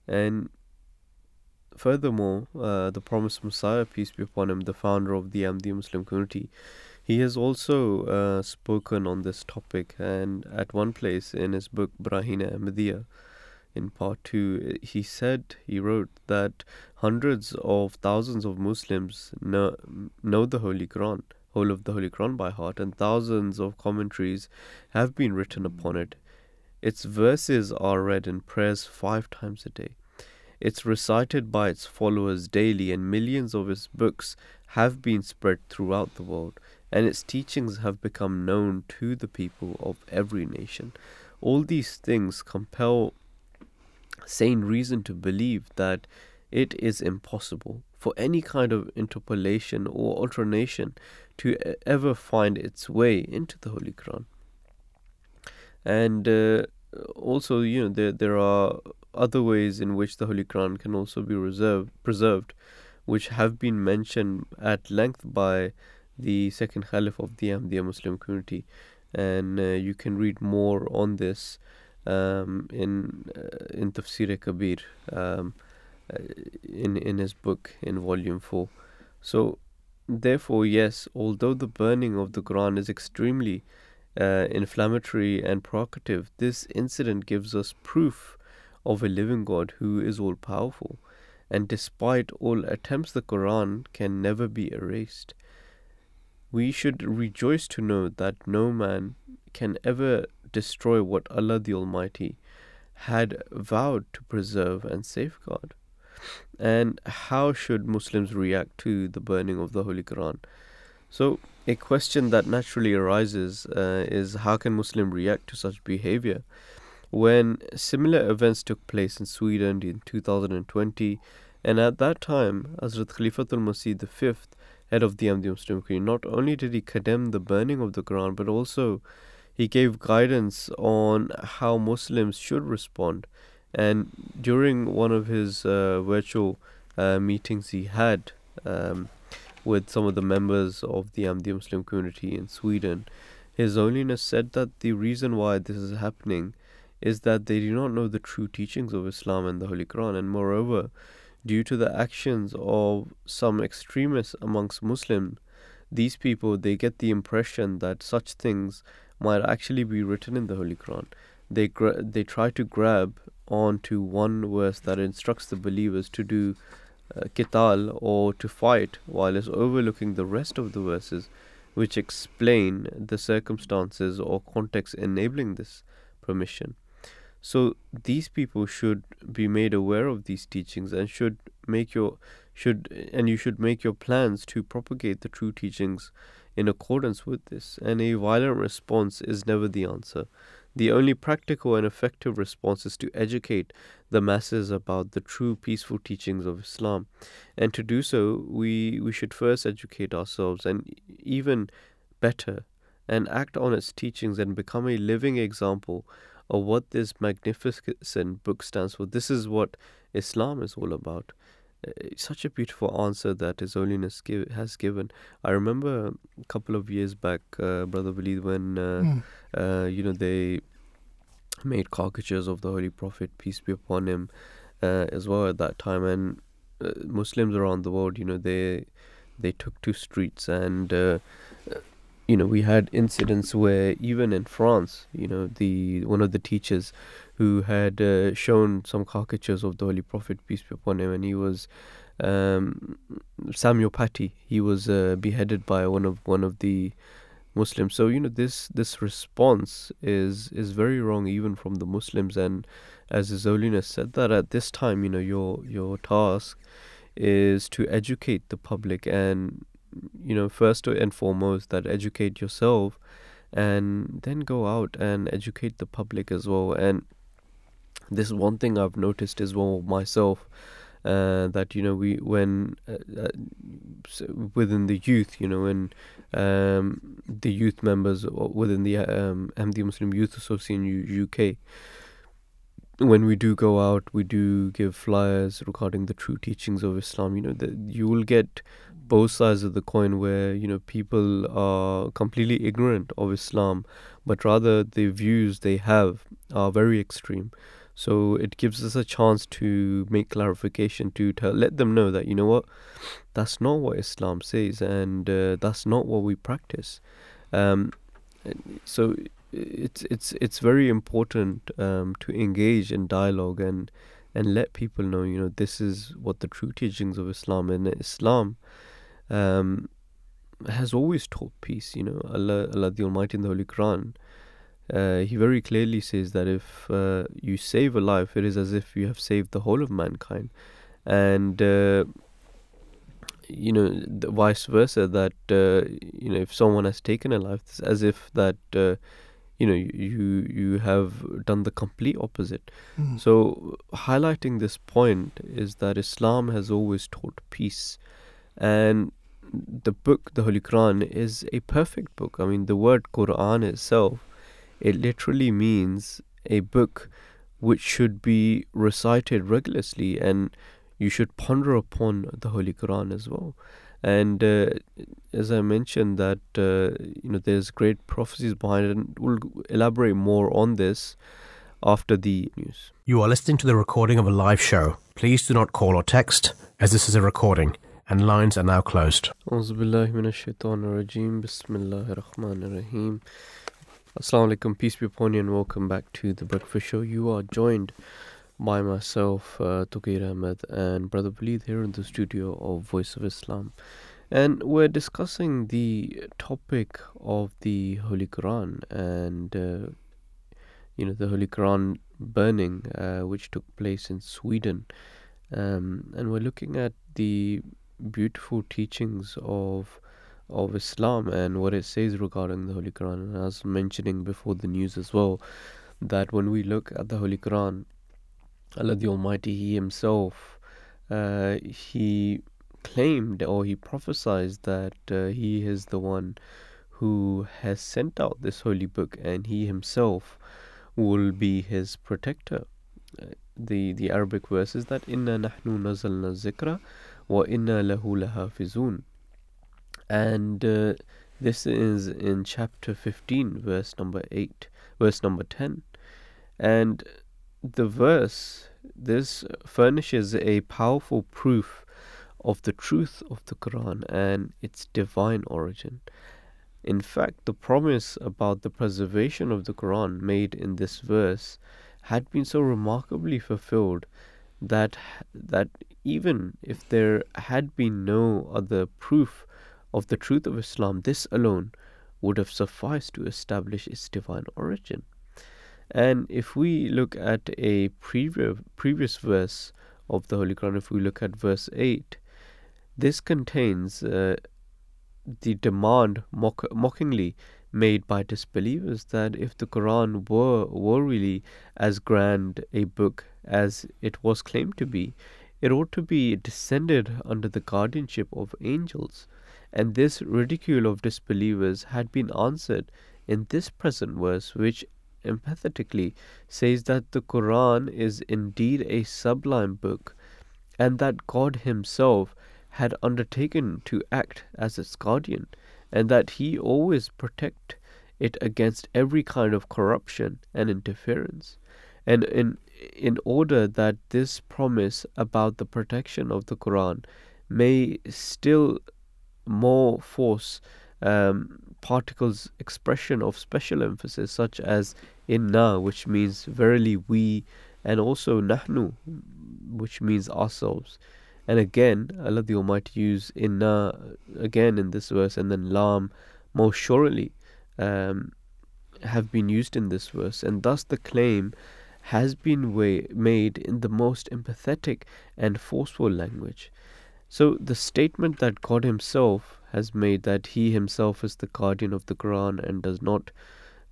And furthermore, uh, the promised Messiah, peace be upon him, the founder of the Ahmadiyya Muslim community, he has also uh, spoken on this topic, and at one place in his book Barahin-e-Ahmadiyya, in part 2, he said, he wrote that hundreds of thousands of Muslims know, know the Holy Quran whole of the Holy Quran by heart, and thousands of commentaries have been written upon it. Its verses are read in prayers five times a day. It's recited by its followers daily, and millions of its books have been spread throughout the world, and its teachings have become known to the people of every nation. All these things compel sane reason to believe that it is impossible for any kind of interpolation or alternation to ever find its way into the Holy Quran. And uh, also, you know, there there are other ways in which the Holy Quran can also be reserved, preserved, which have been mentioned at length by the second Caliph of the Ahmadiyya Muslim community, and uh, you can read more on this um, in uh, in Tafsir Kabir, um, uh, in in his book in volume four. So Therefore, yes, although the burning of the Quran is extremely uh, inflammatory and provocative, this incident gives us proof of a living God who is all powerful. And despite all attempts, the Quran can never be erased. We should rejoice to know that no man can ever destroy what Allah the Almighty had vowed to preserve and safeguard. And how should Muslims react to the burning of the Holy Quran? So, a question that naturally arises uh, is how can Muslims react to such behavior? When similar events took place in Sweden in 2020, and at that time, Hazrat Khalifatul Masih V, head of the Ahmadiyya Muslim community, not only did he condemn the burning of the Quran, but also he gave guidance on how Muslims should respond. And during one of his uh, virtual uh, meetings he had um, with some of the members of the Ahmadiyya Muslim community in Sweden, His Holiness said that the reason why this is happening is that they do not know the true teachings of Islam and the Holy Quran, and moreover, due to the actions of some extremists amongst Muslims, these people they get the impression that such things might actually be written in the Holy Quran. They gra- they try to grab onto one verse that instructs the believers to do uh, qital or to fight while is overlooking the rest of the verses which explain the circumstances or context enabling this permission. So these people should be made aware of these teachings and should make your should and you should make your plans to propagate the true teachings in accordance with this. And a violent response is never the answer. The only practical and effective response is to educate the masses about the true peaceful teachings of Islam. And to do so, we, we should first educate ourselves and even better and act on its teachings and become a living example of what this magnificent book stands for. This is what Islam is all about. Such a beautiful answer that His Holiness give, has given. I remember a couple of years back, uh, Brother Waleed, when uh, mm. you know they made caricatures of the Holy Prophet, peace be upon him, uh, as well at that time, and Muslims around the world, you know, they they took to streets and you know we had incidents where even in France you know the one of the teachers who had uh, shown some caricatures of the Holy Prophet peace be upon him and he was um, Samuel Paty. He was uh, beheaded by one of one of the Muslims. So you know this this response is is very wrong even from the Muslims. And as His Holiness said that at this time you know your your task is to educate the public and you know, first and foremost, that educate yourself and then go out and educate the public as well. And this is one thing I've noticed as well myself. Uh, that you know we when uh, uh, within the youth you know when um, the youth members within the um, Ahmadiyya Muslim Youth Association UK when we do go out we do give flyers regarding the true teachings of Islam you know that you will get both sides of the coin where you know people are completely ignorant of Islam but rather the views they have are very extreme so it gives us a chance to make clarification to tell, let them know that you know what that's not what Islam says and uh, that's not what we practice um, so it's it's it's very important um, to engage in dialogue and and let people know you know this is what the true teachings of Islam and Islam um, has always taught peace. You know, Allah, Allah the Almighty in the Holy Quran, uh, He very clearly says that if uh, you save a life, it is as if you have saved the whole of mankind, and uh, you know, the vice versa. That uh, you know, if someone has taken a life, it's as if that uh, you know you you have done the complete opposite mm. so highlighting this point is that islam has always taught peace and the book, the Holy Quran, is a perfect book. I mean, the word Quran itself, it literally means a book which should be recited regularly, and you should ponder upon the Holy Quran as well. And uh, as I mentioned, that uh, you know, there's great prophecies behind it, and we'll elaborate more on this after the news. You are listening to the recording of a live show. Please do not call or text, as this is a recording and lines are now closed. Assalamu alaikum, peace be upon you, and welcome back to the Breakfast Show. You are joined by myself, uh, Ahmed, and Brother Waleed here in the studio of Voice of Islam. And we're discussing the topic of the Holy Quran and, uh, you know, the Holy Quran burning, uh, which took place in Sweden. Um, and we're looking at the beautiful teachings of of Islam and what it says regarding the Holy Quran. And I was mentioning before the news as well that when we look at the Holy Quran, Allah the Almighty, He Himself, uh, He claimed or He prophesied that uh, He is the one who has sent out this holy book and He Himself will be His protector. Uh, the, the Arabic verse is that Inna nahnu nazalna zikra wa inna lahu lahafizun and uh, this is in chapter 15, verse number 8, verse number 10. And the verse, this furnishes a powerful proof of the truth of the Quran and its divine origin. In fact, the promise about the preservation of the Quran made in this verse had been so remarkably fulfilled that that even if there had been no other proof of the truth of Islam, this alone would have sufficed to establish its divine origin. And if we look at a previous previous verse of the Holy Quran, if we look at verse eight, this contains uh, the demand mock- mockingly made by disbelievers that if the Quran were were really as grand a book as it was claimed to be, it ought to be descended under the guardianship of angels. And this ridicule of disbelievers had been answered in this present verse, which emphatically says that the Quran is indeed a sublime book and that God Himself had undertaken to act as its guardian, and that He always protect it against every kind of corruption and interference. And in in order that this promise about the protection of the Quran may still more force um, particles expression of special emphasis such as inna which means verily we and also nahnu which means ourselves. And again Allah the Almighty use inna again in this verse and then lam most surely um, have been used in this verse. And thus the claim has been way, made in the most empathetic and forceful language so the statement that God himself has made that he himself is the guardian of the Quran and does not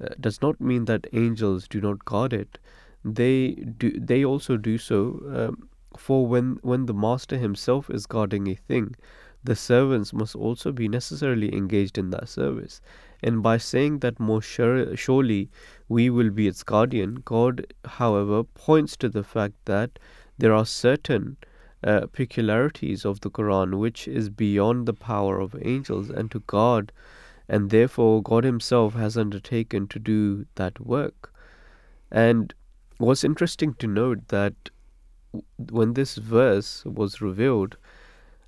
uh, does not mean that angels do not guard it. They do. They also do so. Um, for when when the master himself is guarding a thing, the servants must also be necessarily engaged in that service. And by saying that more sure, surely we will be its guardian, God, however, points to the fact that there are certain uh, peculiarities of the Quran which is beyond the power of angels and to God, and therefore God Himself has undertaken to do that work. And what's interesting to note that when this verse was revealed,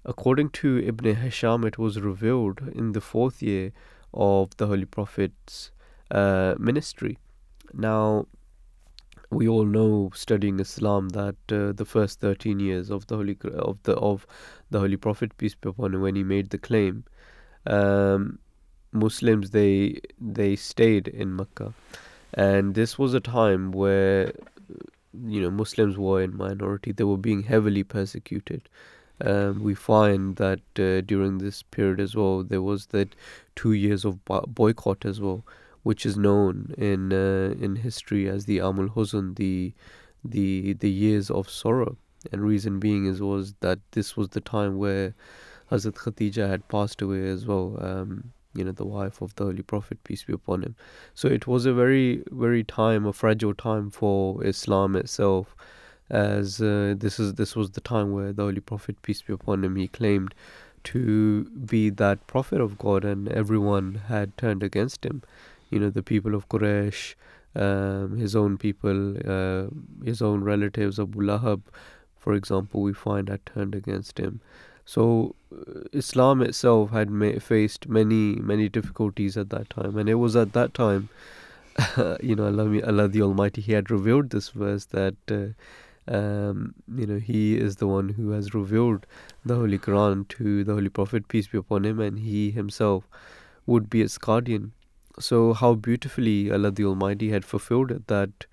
according to Ibn Hisham, it was revealed in the fourth year of the Holy Prophet's uh, ministry. Now, we all know studying Islam that uh, the first 13 years of the holy of the of the holy prophet peace be upon him when he made the claim um, Muslims they they stayed in Mecca and this was a time where you know Muslims were in minority. They were being heavily persecuted. Um, we find that uh, during this period as well there was that two years of boycott as well which is known in uh, in history as the Amul Huzn, the the the years of sorrow. And reason being is was that this was the time where Hazrat Khatija had passed away as well. Um, you know, the wife of the Holy Prophet, peace be upon him. So it was a very, very time, a fragile time for Islam itself, as uh, this is this was the time where the Holy Prophet, peace be upon him, he claimed to be that prophet of God, and everyone had turned against him you know, the people of Quraysh, um, his own people, uh, his own relatives, Abu Lahab, for example, we find had turned against him. So uh, Islam itself had ma- faced many, many difficulties at that time, and it was at that time, you know, Allah, Allah the Almighty, He had revealed this verse that. Uh, um, you know, he is the one who has revealed the Holy Quran to the Holy Prophet, peace be upon him, and he himself would be its guardian. So, how beautifully Allah the Almighty had fulfilled that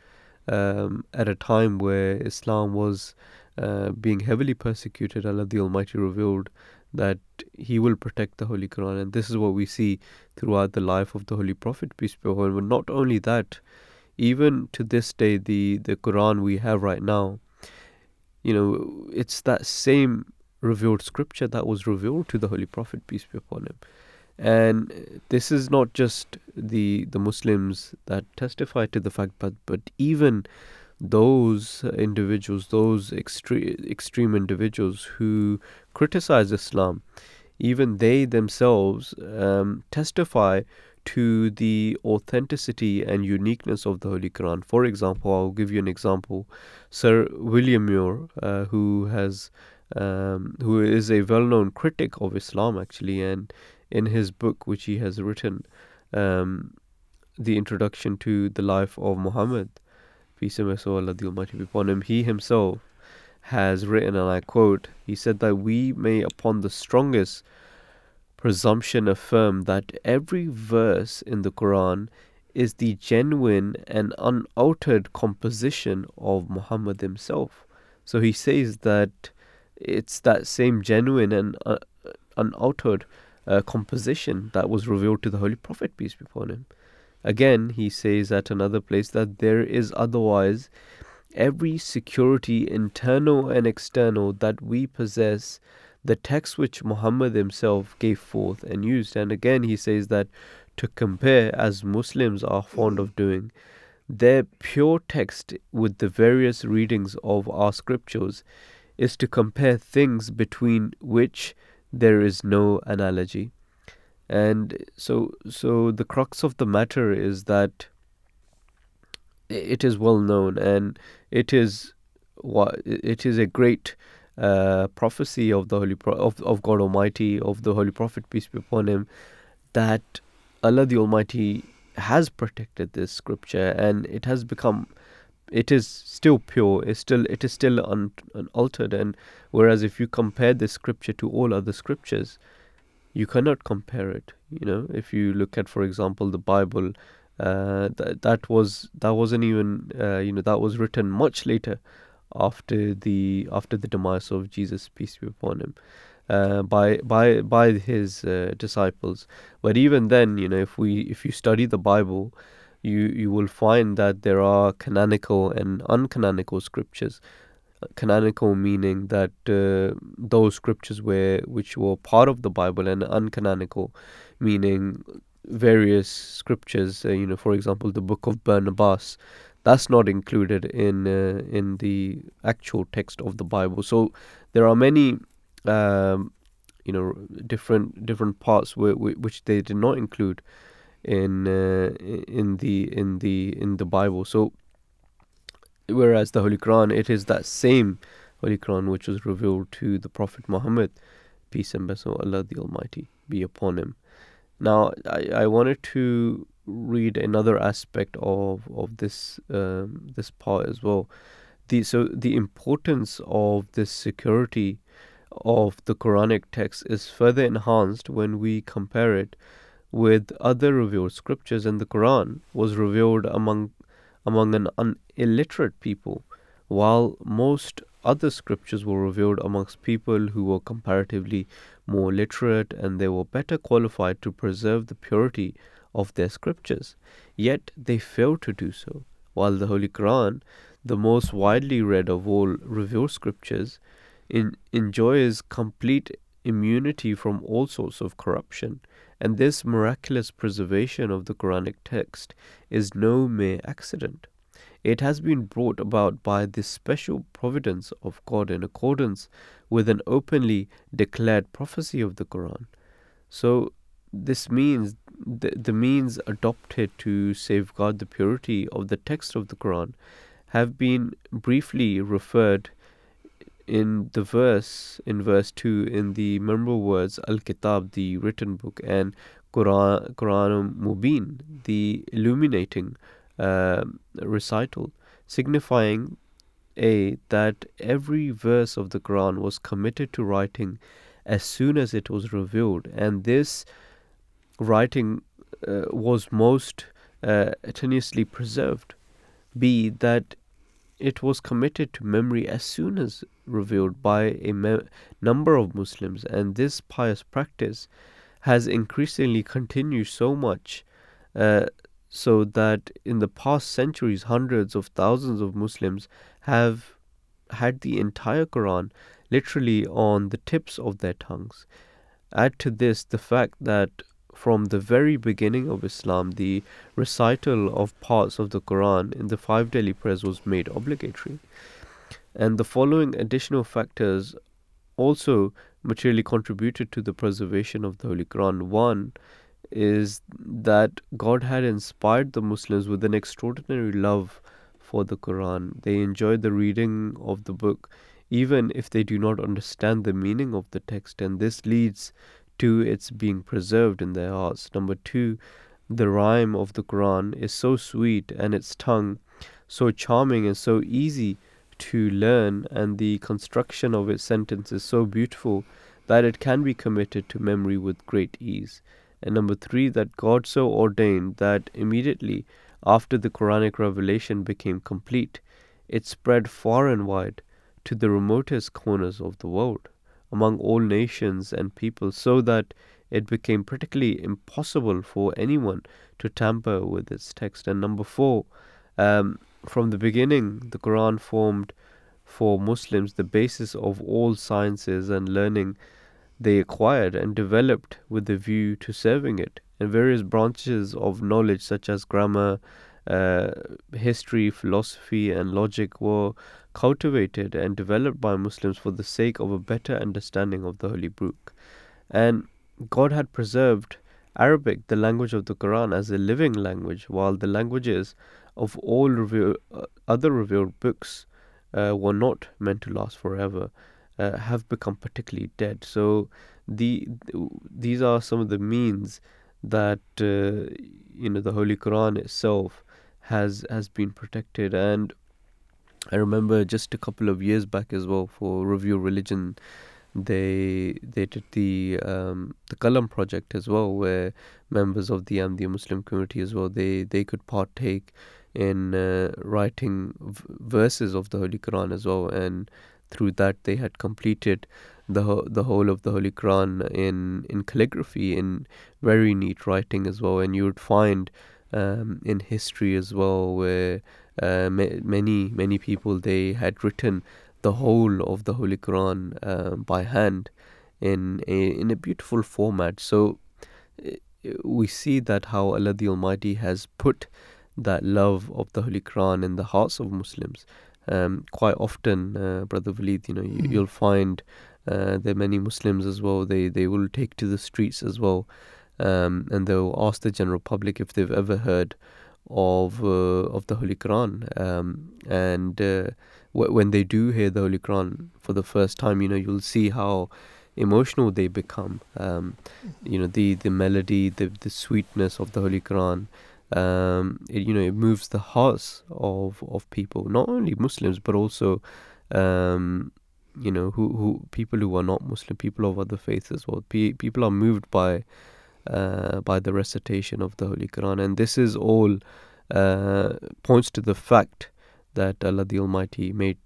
um, at a time where Islam was uh, being heavily persecuted, Allah the Almighty revealed that He will protect the Holy Quran. And this is what we see throughout the life of the Holy Prophet, peace be upon him. But not only that, even to this day, the, the Quran we have right now, you know, it's that same revealed scripture that was revealed to the Holy Prophet, peace be upon him. And this is not just the the Muslims that testify to the fact, but but even those individuals, those extreme extreme individuals who criticize Islam, even they themselves um, testify to the authenticity and uniqueness of the Holy Quran. For example, I'll give you an example. Sir William Muir, uh, who has um, who is a well-known critic of Islam actually, and in his book, which he has written, um, the introduction to the life of Muhammad, peace be upon him, he himself has written, and I quote, he said that we may, upon the strongest presumption, affirm that every verse in the Quran is the genuine and unaltered composition of Muhammad himself. So he says that it's that same genuine and uh, unaltered uh, composition that was revealed to the Holy Prophet, peace be upon him. Again, he says at another place that there is otherwise every security, internal and external, that we possess the text which Muhammad himself gave forth and used. And again, he says that to compare, as Muslims are fond of doing, their pure text with the various readings of our scriptures is to compare things between which there is no analogy. And so, so the crux of the matter is that it is well known, and it is what it is a great uh, prophecy of the Holy Pro- of of God Almighty of the Holy Prophet peace be upon him that Allah the Almighty has protected this scripture and it has become it is still pure it's still it is still un, unaltered and whereas if you compare this scripture to all other scriptures you cannot compare it you know if you look at for example the bible uh, that that was that wasn't even uh, you know that was written much later after the after the demise of Jesus peace be upon him uh, by by by his uh, disciples. But even then, you know, if we if you study the Bible, you you will find that there are canonical and uncanonical scriptures. Canonical meaning that uh, those scriptures were which were part of the Bible, and uncanonical meaning various scriptures. Uh, you know, for example, the book of Barnabas that's not included in uh, in the actual text of the Bible. So there are many um, you know different different parts which they did not include in uh, in the in the in the Bible. So whereas the Holy Quran, it is that same Holy Quran which was revealed to the Prophet Muhammad, peace and blessing of Allah the Almighty be upon him. Now I, I wanted to read another aspect of of this um, this part as well. The so the importance of this security of the Quranic text is further enhanced when we compare it with other revealed scriptures and the Quran was revealed among among an illiterate people while most other scriptures were revealed amongst people who were comparatively more literate and they were better qualified to preserve the purity of their scriptures. Yet they failed to do so, while the Holy Quran, the most widely read of all revealed scriptures, in, enjoys complete immunity from all sorts of corruption, and this miraculous preservation of the Quranic text is no mere accident. It has been brought about by the special providence of God in accordance with an openly declared prophecy of the Quran. So, this means the, the means adopted to safeguard the purity of the text of the Quran have been briefly referred in the verse in verse 2 in the memorable words al-kitab the written book and quran quran mubin the illuminating uh, recital signifying a that every verse of the quran was committed to writing as soon as it was revealed and this writing uh, was most uh, tenuously preserved. B that it was committed to memory as soon as revealed by a me- number of Muslims, and this pious practice has increasingly continued so much uh, so that in the past centuries, hundreds of thousands of Muslims have had the entire Quran literally on the tips of their tongues. Add to this the fact that from the very beginning of Islam, the recital of parts of the Quran in the five daily prayers was made obligatory. And the following additional factors also materially contributed to the preservation of the Holy Quran. One is that God had inspired the Muslims with an extraordinary love for the Quran. They enjoyed the reading of the book even if they do not understand the meaning of the text, and this leads to its being preserved in their hearts. Number two, the rhyme of the Quran is so sweet and its tongue so charming and so easy to learn, and the construction of its sentence is so beautiful that it can be committed to memory with great ease. And number three, that God so ordained that immediately after the Quranic revelation became complete, it spread far and wide to the remotest corners of the world among all nations and peoples, so that it became practically impossible for anyone to tamper with its text. And number four, um, from the beginning, the Quran formed for Muslims the basis of all sciences and learning they acquired and developed with the view to serving it. And various branches of knowledge, such as grammar, uh, history, philosophy, and logic, were cultivated and developed by Muslims for the sake of a better understanding of the Holy Book. And God had preserved Arabic, the language of the Quran, as a living language, while the languages of all revere, uh, other revealed books uh, were not meant to last forever, uh, have become particularly dead. So the these are some of the means that uh, you know the Holy Quran itself has has been protected and I remember just a couple of years back as well for Review Religion they they did the um, the Qalam project as well, where members of the Ahmadiyya Muslim community as well they they could partake in uh, writing v- verses of the Holy Quran as well, and through that they had completed the ho- the whole of the Holy Quran in in calligraphy in very neat writing as well, and you would find um, in history as well where uh, ma- many many people they had written the whole of the Holy Quran uh, by hand in a in a beautiful format. So uh, we see that how Allah the Almighty has put that love of the Holy Quran in the hearts of Muslims. Um, quite often, uh, Brother Walid, you know, you, Mm. you'll find uh, there are many Muslims as well. They they will take to the streets as well, um, and they'll ask the general public if they've ever heard of uh, of the Holy Quran. Um, and uh, w- when they do hear the Holy Quran for the first time, you know, you'll see how emotional they become. Um, you know, the the melody, the the sweetness of the Holy Quran. Um, it, you know, it moves the hearts of of people, not only Muslims but also. Um, you know, who, who people who are not Muslim, people of other faiths as well. Pe- people are moved by uh, by the recitation of the Holy Quran, and this is all uh, points to the fact that Allah the Almighty made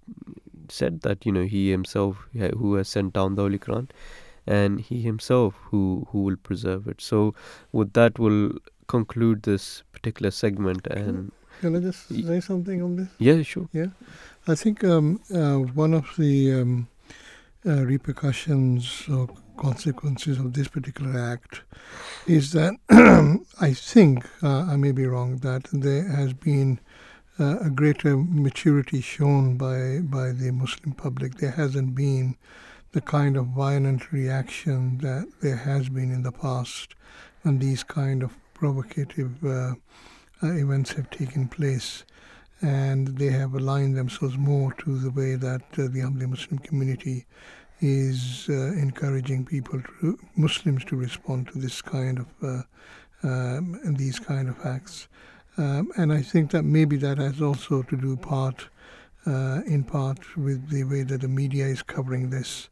said that you know He Himself who has sent down the Holy Quran, and He Himself who who will preserve it. So, with that, we'll conclude this particular segment. And Can I just say something on this? yeah, sure. Yeah, I think um, uh, one of the um, uh, repercussions or consequences of this particular act is that I think, uh, I may be wrong, that there has been uh, a greater maturity shown by, by the Muslim public. There hasn't been the kind of violent reaction that there has been in the past when these kind of provocative uh, uh, events have taken place and they have aligned themselves more to the way that uh, the Ahmadiyya Muslim community is uh, encouraging people, to, Muslims, to respond to this kind of uh, um, these kind of acts. Um, and I think that maybe that has also to do part, uh, in part, with the way that the media is covering this.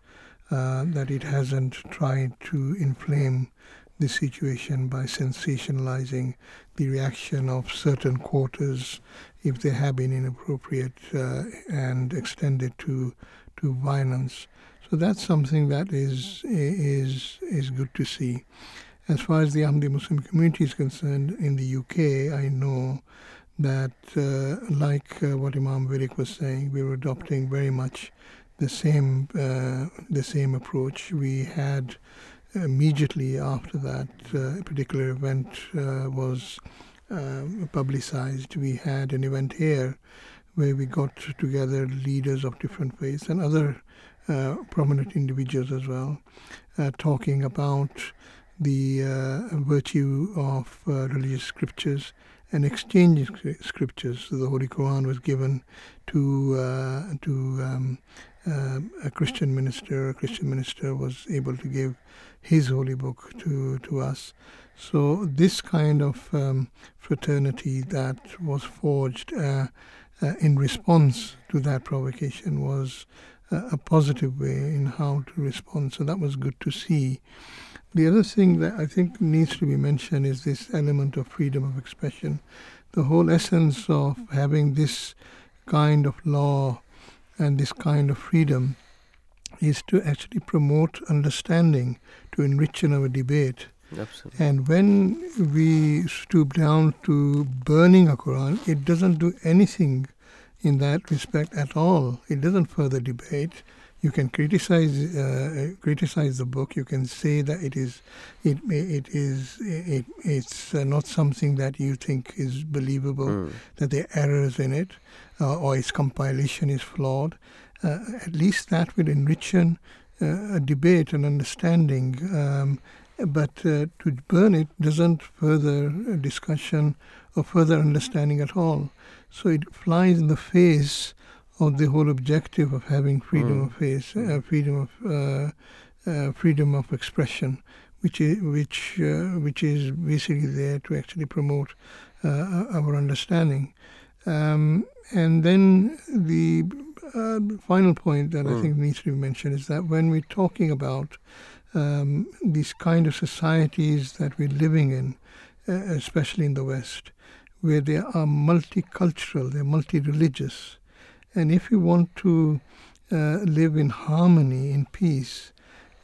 Uh, that it hasn't tried to inflame the situation by sensationalizing the reaction of certain quarters if they have been inappropriate uh, and extended to to violence. So that's something that is is is good to see. As far as the Ahmadi Muslim community is concerned, in the UK, I know that, uh, like uh, what Imam Virk was saying, we were adopting very much the same uh, the same approach. We had immediately after that uh, particular event uh, was um, publicized, we had an event here where we got together leaders of different faiths and other prominent individuals as well, uh, talking about the uh, virtue of uh, religious scriptures and exchanging scriptures. So the Holy Quran was given to uh, to um, um, a Christian minister. A Christian minister was able to give his holy book to to us. So this kind of um, fraternity that was forged uh, uh, in response to that provocation was uh, a positive way in how to respond. So that was good to see. The other thing that I think needs to be mentioned is this element of freedom of expression. The whole essence of having this kind of law and this kind of freedom is to actually promote understanding, to enrich in our debate. Absolutely. And when we stoop down to burning a Quran, it doesn't do anything in that respect at all. It doesn't further debate. You can criticize uh, criticize the book. You can say that it is it it is it, it's uh, not something that you think is believable. Mm. That there are errors in it, uh, or its compilation is flawed. Uh, at least that will enrich an, uh, a debate and understanding. Um, but uh, to burn it doesn't further discussion or further understanding at all. So it flies in the face of the whole objective of having freedom Mm. of face, uh, freedom of uh, uh, freedom of expression, which is which uh, which is basically there to actually promote uh, our understanding. Um, and then the uh, final point that I Mm. think needs to be mentioned is that when we're talking about um, these kind of societies that we're living in, uh, especially in the West, where they are multicultural, they're multi-religious, and if you want to uh, live in harmony, in peace,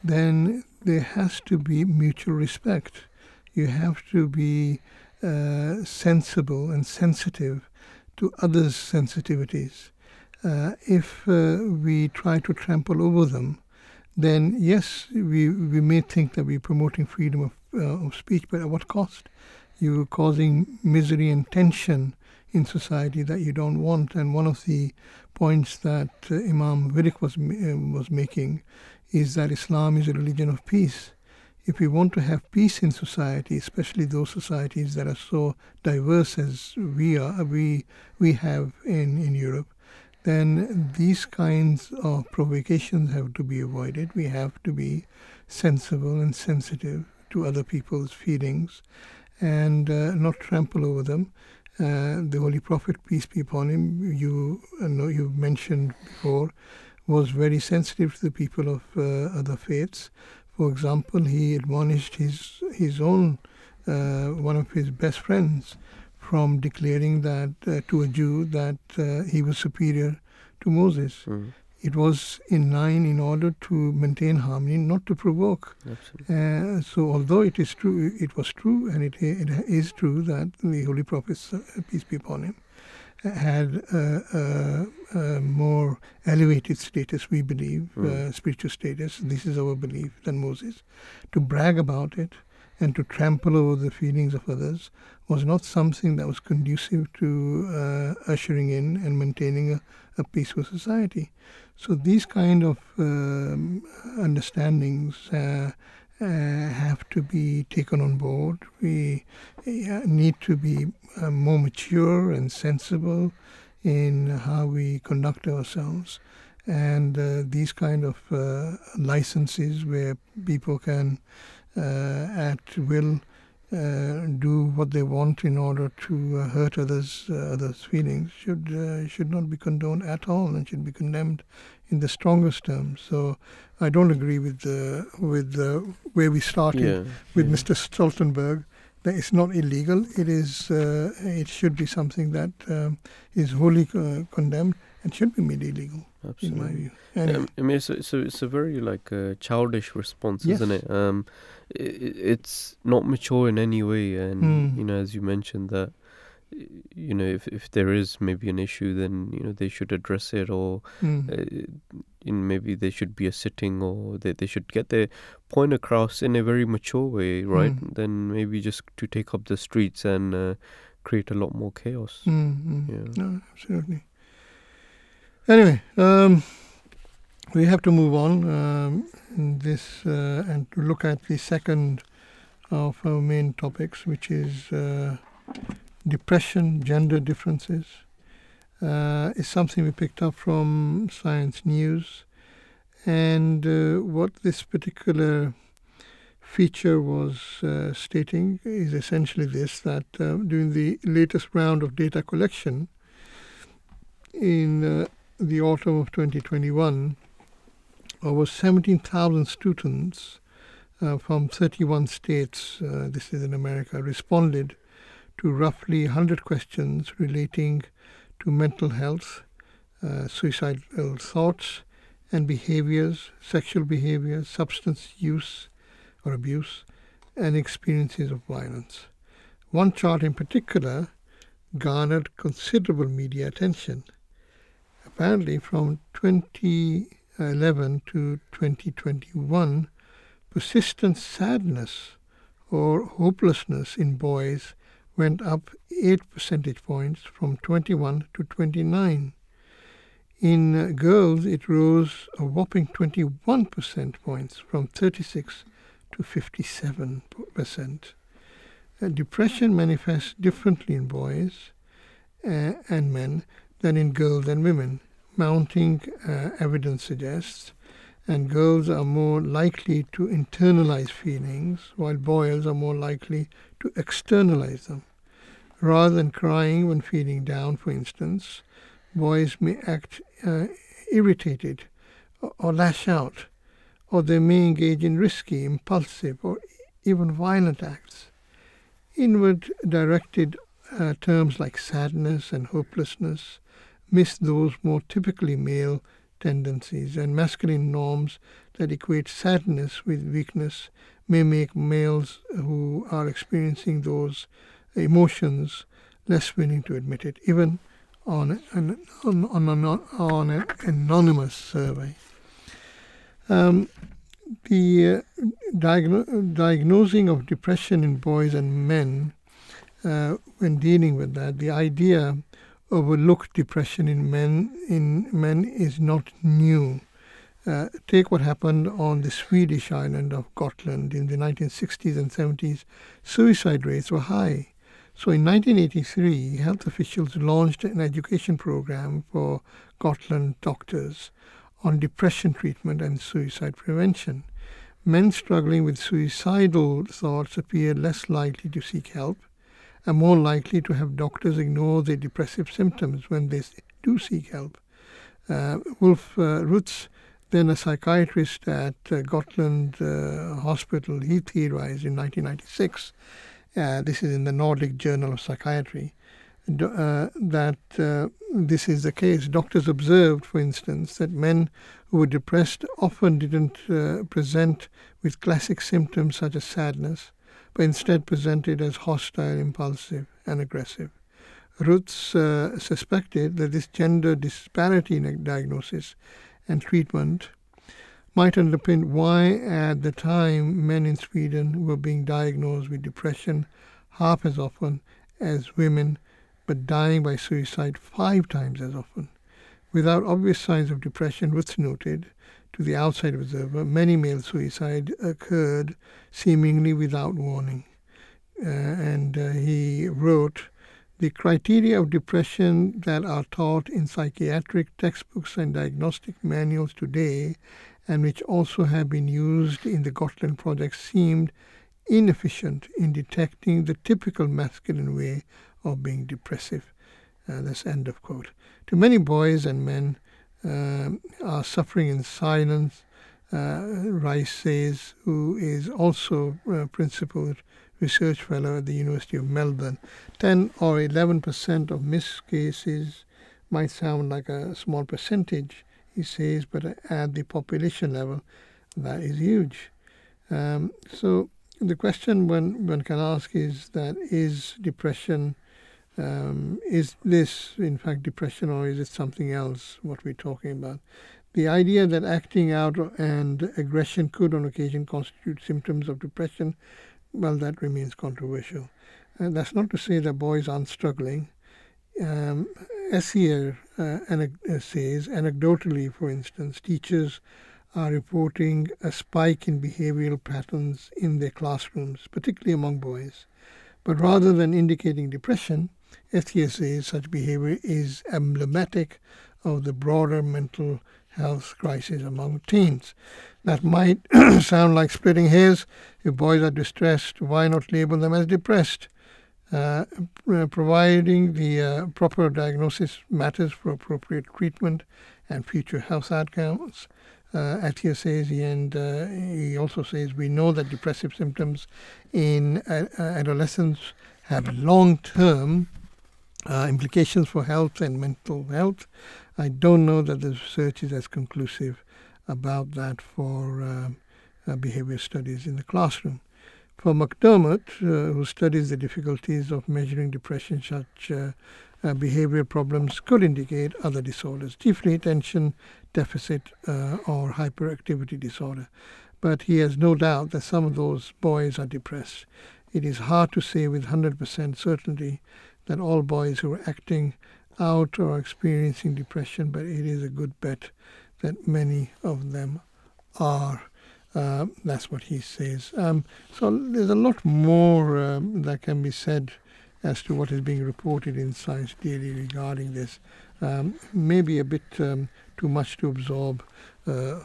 then there has to be mutual respect. You have to be uh, sensible and sensitive to others' sensitivities. Uh, if uh, we try to trample over them, then yes, we, we may think that we're promoting freedom of, uh, of speech, but at what cost? You're causing misery and tension in society that you don't want. And one of the points that uh, Imam Virk was, uh, was making is that Islam is a religion of peace. If we want to have peace in society, especially those societies that are so diverse as we are, we we have in, in Europe, then these kinds of provocations have to be avoided. We have to be sensible and sensitive to other people's feelings and uh, not trample over them. Uh, the Holy Prophet, peace be upon him, you uh, know you mentioned before, was very sensitive to the people of uh, other faiths. For example, he admonished his his own uh, one of his best friends from declaring that uh, to a Jew that he was superior to Moses. Mm. It was in line in order to maintain harmony, not to provoke. Absolutely. Uh, so, although it is true, it was true, and it, it is true that the Holy Prophet, uh, peace be upon him, had a, a, a more elevated status, we believe, uh, Mm. spiritual status. This is our belief than Moses. To brag about it and to trample over the feelings of others was not something that was conducive to uh, ushering in and maintaining a, a peaceful society. So these kind of um, understandings uh, uh, have to be taken on board. We need to be uh, more mature and sensible in how we conduct ourselves. And uh, these kind of uh, licenses where people can, at will, uh, do what they want in order to uh, hurt others, uh, others' feelings should should not be condoned at all and should be condemned in the strongest terms. So I don't agree with the with the where we started Yeah. with yeah. Mr. Stoltenberg that it's not illegal. It is. Uh, it should be something that um, is wholly uh, condemned and should be made illegal, in Absolutely. my view. Anyway, I mean, it's a, it's a, very like uh, childish response, isn't it? Um, i i- it's not mature in any way, and Hmm. you know, as you mentioned that, you know, if if there is maybe an issue, then you know they should address it, or mm, uh, maybe there should be a sitting, or they they should get their point across in a very mature way, right? Hmm. Then maybe just to take up the streets and uh, create a lot more chaos. mm, mm. Yeah. No, absolutely. Anyway, um, we have to move on um, in this uh, and to look at the second of our main topics, which is uh, depression, gender differences. Uh, is something we picked up from Science News, and uh, what this particular feature was uh, stating is essentially this: that uh, during the latest round of data collection in uh, the autumn of 2021, over 17,000 students uh, from 31 states, this is in America, responded to roughly 100 questions relating to mental health, uh, suicidal thoughts and behaviors, sexual behavior, substance use or abuse, and experiences of violence. One chart in particular garnered considerable media attention. Apparently, from 2011 to 2021, persistent sadness or hopelessness in boys went up 8 percentage points from 21 to 29. In girls, it rose a whopping 21 percent points from 36 to 57 percent. Uh, depression manifests differently in boys uh, and men than in girls and women. Mounting uh, evidence suggests, and girls are more likely to internalize feelings, while boys are more likely to externalize them. Rather than crying when feeling down, for instance, boys may act uh, irritated or, or lash out, or they may engage in risky, impulsive, or even violent acts. Inward directed uh, terms like sadness and hopelessness miss those more typically male tendencies, and masculine norms that equate sadness with weakness may make males who are experiencing those emotions less willing to admit it, even on an, on, on, an, on an anonymous survey. Um, the uh, diagno- diagnosing of depression in boys and men, uh, when dealing with that, the idea overlook depression in men in men is not new. Uh, take what happened on the Swedish island of Gotland in the 1960s and 70s. Suicide rates were high. So in 1983, health officials launched an education program for Gotland doctors on depression treatment and suicide prevention. Men struggling with suicidal thoughts appear less likely to seek help and more likely to have doctors ignore their depressive symptoms when they do seek help. Uh, Wolf uh, Rutz, then a psychiatrist at uh, Gotland uh, Hospital, he theorized in 1996, uh, this is in the Nordic Journal of Psychiatry, uh, that this is the case. Doctors observed, for instance, that men who were depressed often didn't present with classic symptoms such as sadness, but instead presented as hostile, impulsive, and aggressive. Rutz uh, suspected that this gender disparity in diagnosis and treatment might underpin why, at the time, men in Sweden were being diagnosed with depression half as often as women, but dying by suicide five times as often. Without obvious signs of depression, Rutz noted, to the outside observer, many male suicide occurred seemingly without warning. Uh, and uh, he wrote, the criteria of depression that are taught in psychiatric textbooks and diagnostic manuals today, and which also have been used in the Gotland project, seemed inefficient in detecting the typical masculine way of being depressive. Uh, end of quote. To many boys and men, uh, are suffering in silence. Uh, Rice says, who is also a principal research fellow at the University of Melbourne. 10 or 11 percent of missed cases might sound like a small percentage, he says, but at the population level, that is huge. Um, so the question one, one can ask is that is depression um, is this, in fact, depression or is it something else, what we're talking about? The idea that acting out and aggression could on occasion constitute symptoms of depression, well, that remains controversial. And that's not to say that boys aren't struggling. Um, Essier uh, uh, says, anecdotally, for instance, teachers are reporting a spike in behavioral patterns in their classrooms, particularly among boys. But rather than indicating depression, says such behavior is emblematic of the broader mental health crisis among teens. That might sound like splitting hairs. If boys are distressed, why not label them as depressed? Uh, providing the uh, proper diagnosis matters for appropriate treatment and future health outcomes. Uh, Attia says, and uh, he also says, we know that depressive symptoms in uh, adolescents have long term uh, implications for health and mental health. I don't know that the research is as conclusive about that for uh, uh, behavior studies in the classroom. For McDermott, uh, who studies the difficulties of measuring depression such uh, uh, behavioral problems could indicate other disorders, chiefly attention deficit uh, or hyperactivity disorder. But he has no doubt that some of those boys are depressed. It is hard to say with 100% certainty that all boys who are acting out or experiencing depression, but it is a good bet that many of them are. Uh, that's what he says. Um, so there's a lot more um, that can be said as to what is being reported in Science Daily regarding this. Um, maybe a bit um, too much to absorb uh,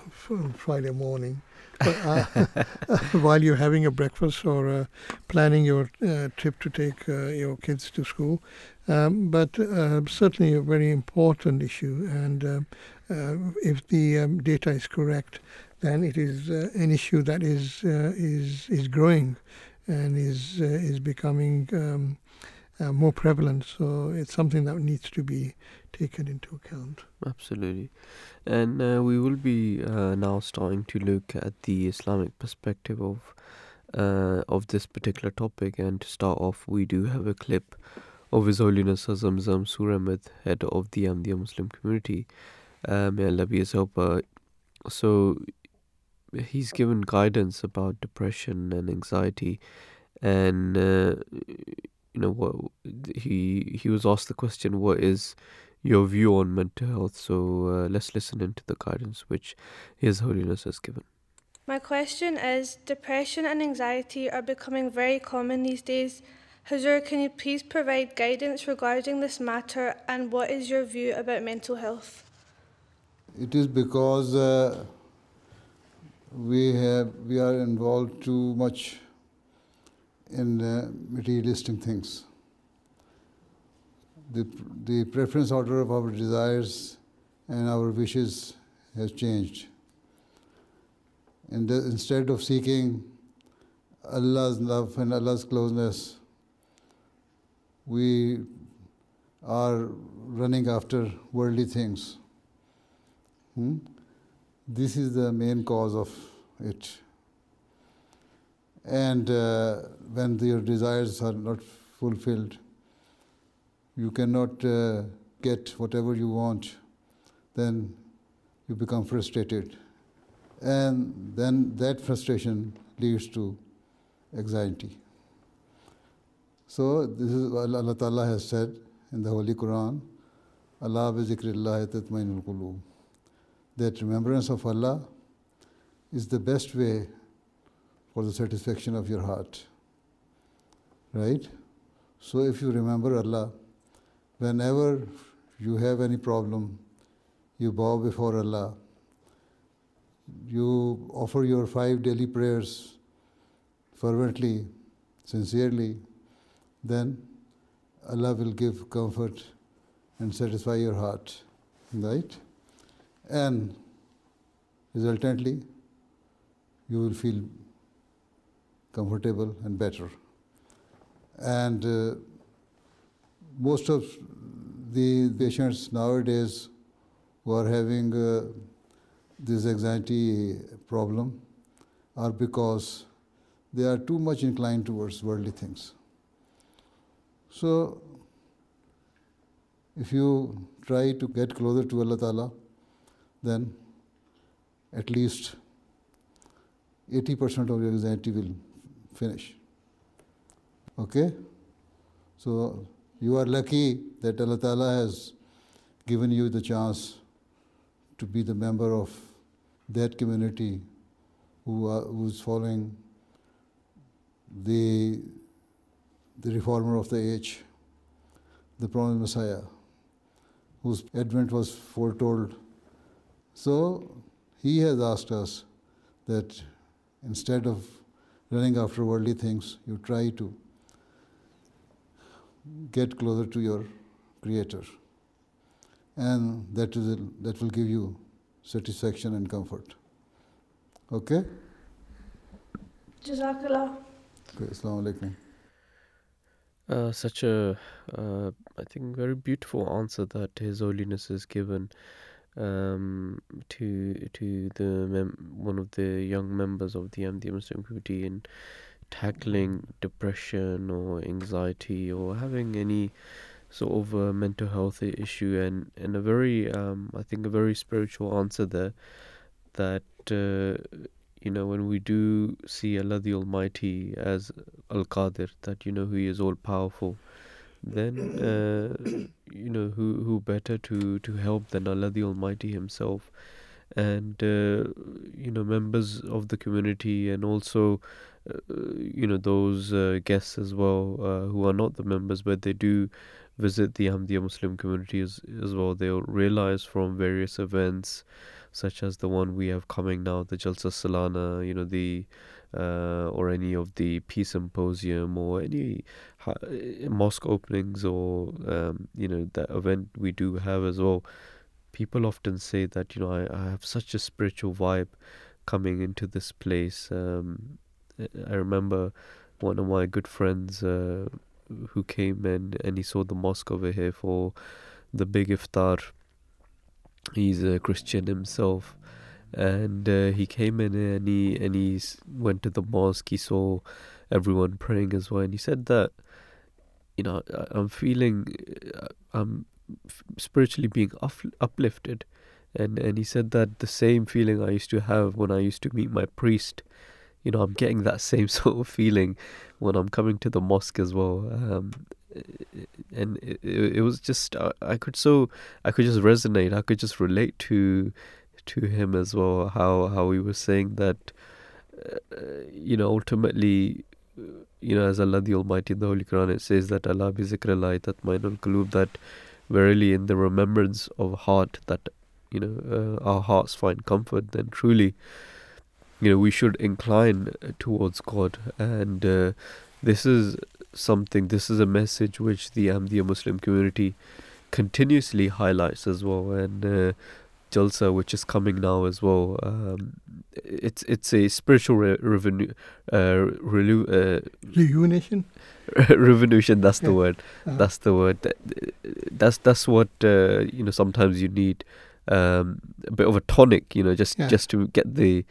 Friday morning. But, uh, while you're having a breakfast or uh, planning your uh, trip to take your kids to school, um, but certainly a very important issue. And if the um, data is correct, then it is an issue that is is is growing and is is becoming um, uh, more prevalent. So it's something that needs to be taken into account. Absolutely. And uh, we will be uh, now starting to look at the Islamic perspective of uh, of this particular topic. And to start off, we do have a clip of His Holiness Hazrat Masroor Ahmad, head of the Ahmadiyya Muslim community. Uh, may Allah be his helper. So he's given guidance about depression and anxiety and uh, you know what he he was asked the question what is your view on mental health? So uh, let's listen into the guidance which his holiness has given. My question is depression and anxiety are becoming very common these days. Hazur, can you please provide guidance regarding this matter and what is your view about mental health? It is because uh, we have we are involved too much in uh, materialistic things. The, the preference order of our desires and our wishes has changed. And instead of seeking Allah's love and Allah's closeness, we are running after worldly things. Hmm? This is the main cause of it. And uh, when your desires are not fulfilled, you cannot uh, get whatever you want, then you become frustrated. And then that frustration leads to anxiety. So, this is what Allah Ta'ala has said in the Holy Quran Allah bi zikrillah tatmainul qulub. That remembrance of Allah is the best way for the satisfaction of your heart. Right? So if you remember Allah, whenever you have any problem, you bow before Allah, you offer your five daily prayers fervently, sincerely, then Allah will give comfort and satisfy your heart. Right? And resultantly, you will feel comfortable and better. And uh, most of the patients nowadays who are having uh, this anxiety problem are because they are too much inclined towards worldly things. So, if you try to get closer to Allah Ta'ala, then at least 80% of your anxiety will finish. Okay? So you are lucky that Allah Ta'ala has given you the chance to be the member of that community who uh, are, who's following the, the reformer of the age, the promised Messiah, whose advent was foretold. So he has asked us that instead of running after worldly things, you try to get closer to your Creator. And that, is, that will give you satisfaction and comfort. Okay? Jazakallah. Okay, Assalamu alaikum. Uh, such a, uh, I think, very beautiful answer that His Holiness has given um, to to the mem- one of the young members of the Ahmadiyya Muslim community in tackling depression or anxiety or having any sort of a mental health issue and, and a very, um, I think, a very spiritual answer there that, uh, you know, when we do see Allah the Almighty as Al Qadir, that, you know, He is all powerful, then, uh, you know, who, who better to, to help than Allah the Almighty Himself? And, uh, you know, members of the community and also uh, you know those uh, guests as well uh, who are not the members but they do visit the Ahmadiyya Muslim community as, as well, they'll realize from various events, such as the one we have coming now, the Jalsa Salana, you know, the uh, or any of the peace symposium or any uh, mosque openings or um, you know that event we do have as well. People often say that you know I, I have such a spiritual vibe coming into this place. Um, I remember one of my good friends uh, who came in and he saw the mosque over here for the big iftar. He's a Christian himself, and uh, he came in and he and he went to the mosque. He saw everyone praying as well, and he said that you know I'm feeling uh, I'm spiritually being uplifted, and and he said that the same feeling I used to have when I used to meet my priest you know, I'm getting that same sort of feeling when I'm coming to the mosque as well. Um, and it, it, was just I, I could so I could just resonate. I could just relate to to him as well. How how he was saying that, uh, you know, ultimately, you know, as Allah the Almighty in the Holy Quran, it says that Allah bi zikrillah tatmainul qulub. That verily in the remembrance of heart that you know uh, our hearts find comfort. Then truly you know we should incline towards God, and uh, this is something. This is a message which the Ahmadiyya Muslim community continuously highlights as well, and uh, Jalsa, which is coming now as well. Um, it's it's a spiritual re- revenue, uh, relu- uh, rejuvenation. revolution. That's the word. Uh-huh. That's the word. That's that's what uh, you know. Sometimes you need um, a bit of a tonic, you know, just yeah. just to get the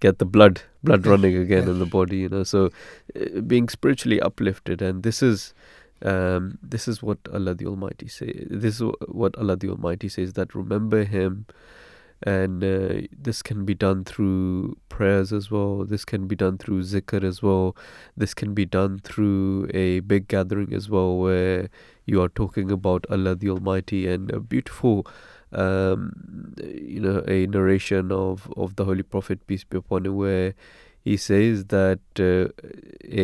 get the blood blood running again in the body you know so uh, being spiritually uplifted and this is um, this is what Allah the Almighty say this is what Allah the Almighty says that remember him. And uh, this can be done through prayers as well. This can be done through zikr as well. This can be done through a big gathering as well where you are talking about Allah the Almighty and a beautiful um, you know, a narration of, of the Holy Prophet, peace be upon him, where he says that uh,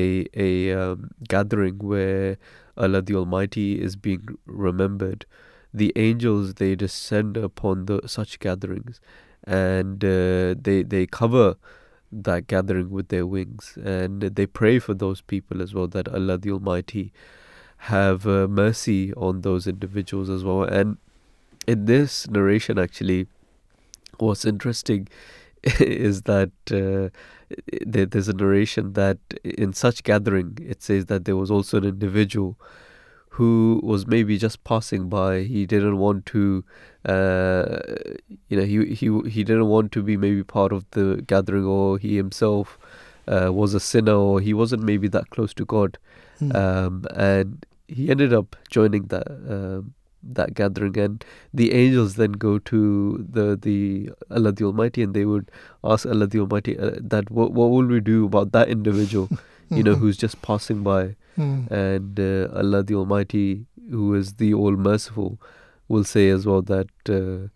a a um, gathering where Allah the Almighty is being remembered, the angels they descend upon the such gatherings, and uh, they they cover that gathering with their wings, and they pray for those people as well that Allah the Almighty have uh, mercy on those individuals as well, and in this narration, actually, what's interesting is that uh, there's a narration that in such gathering, it says that there was also an individual who was maybe just passing by. He didn't want to, uh, you know, he he he didn't want to be maybe part of the gathering, or he himself uh, was a sinner, or he wasn't maybe that close to God, mm. um, and he ended up joining that um, that gathering and the angels then go to the the Allah the Almighty and they would ask Allah the Almighty uh, that what what will we do about that individual you know who's just passing by mm. and uh, Allah the Almighty who is the all merciful will say as well that uh,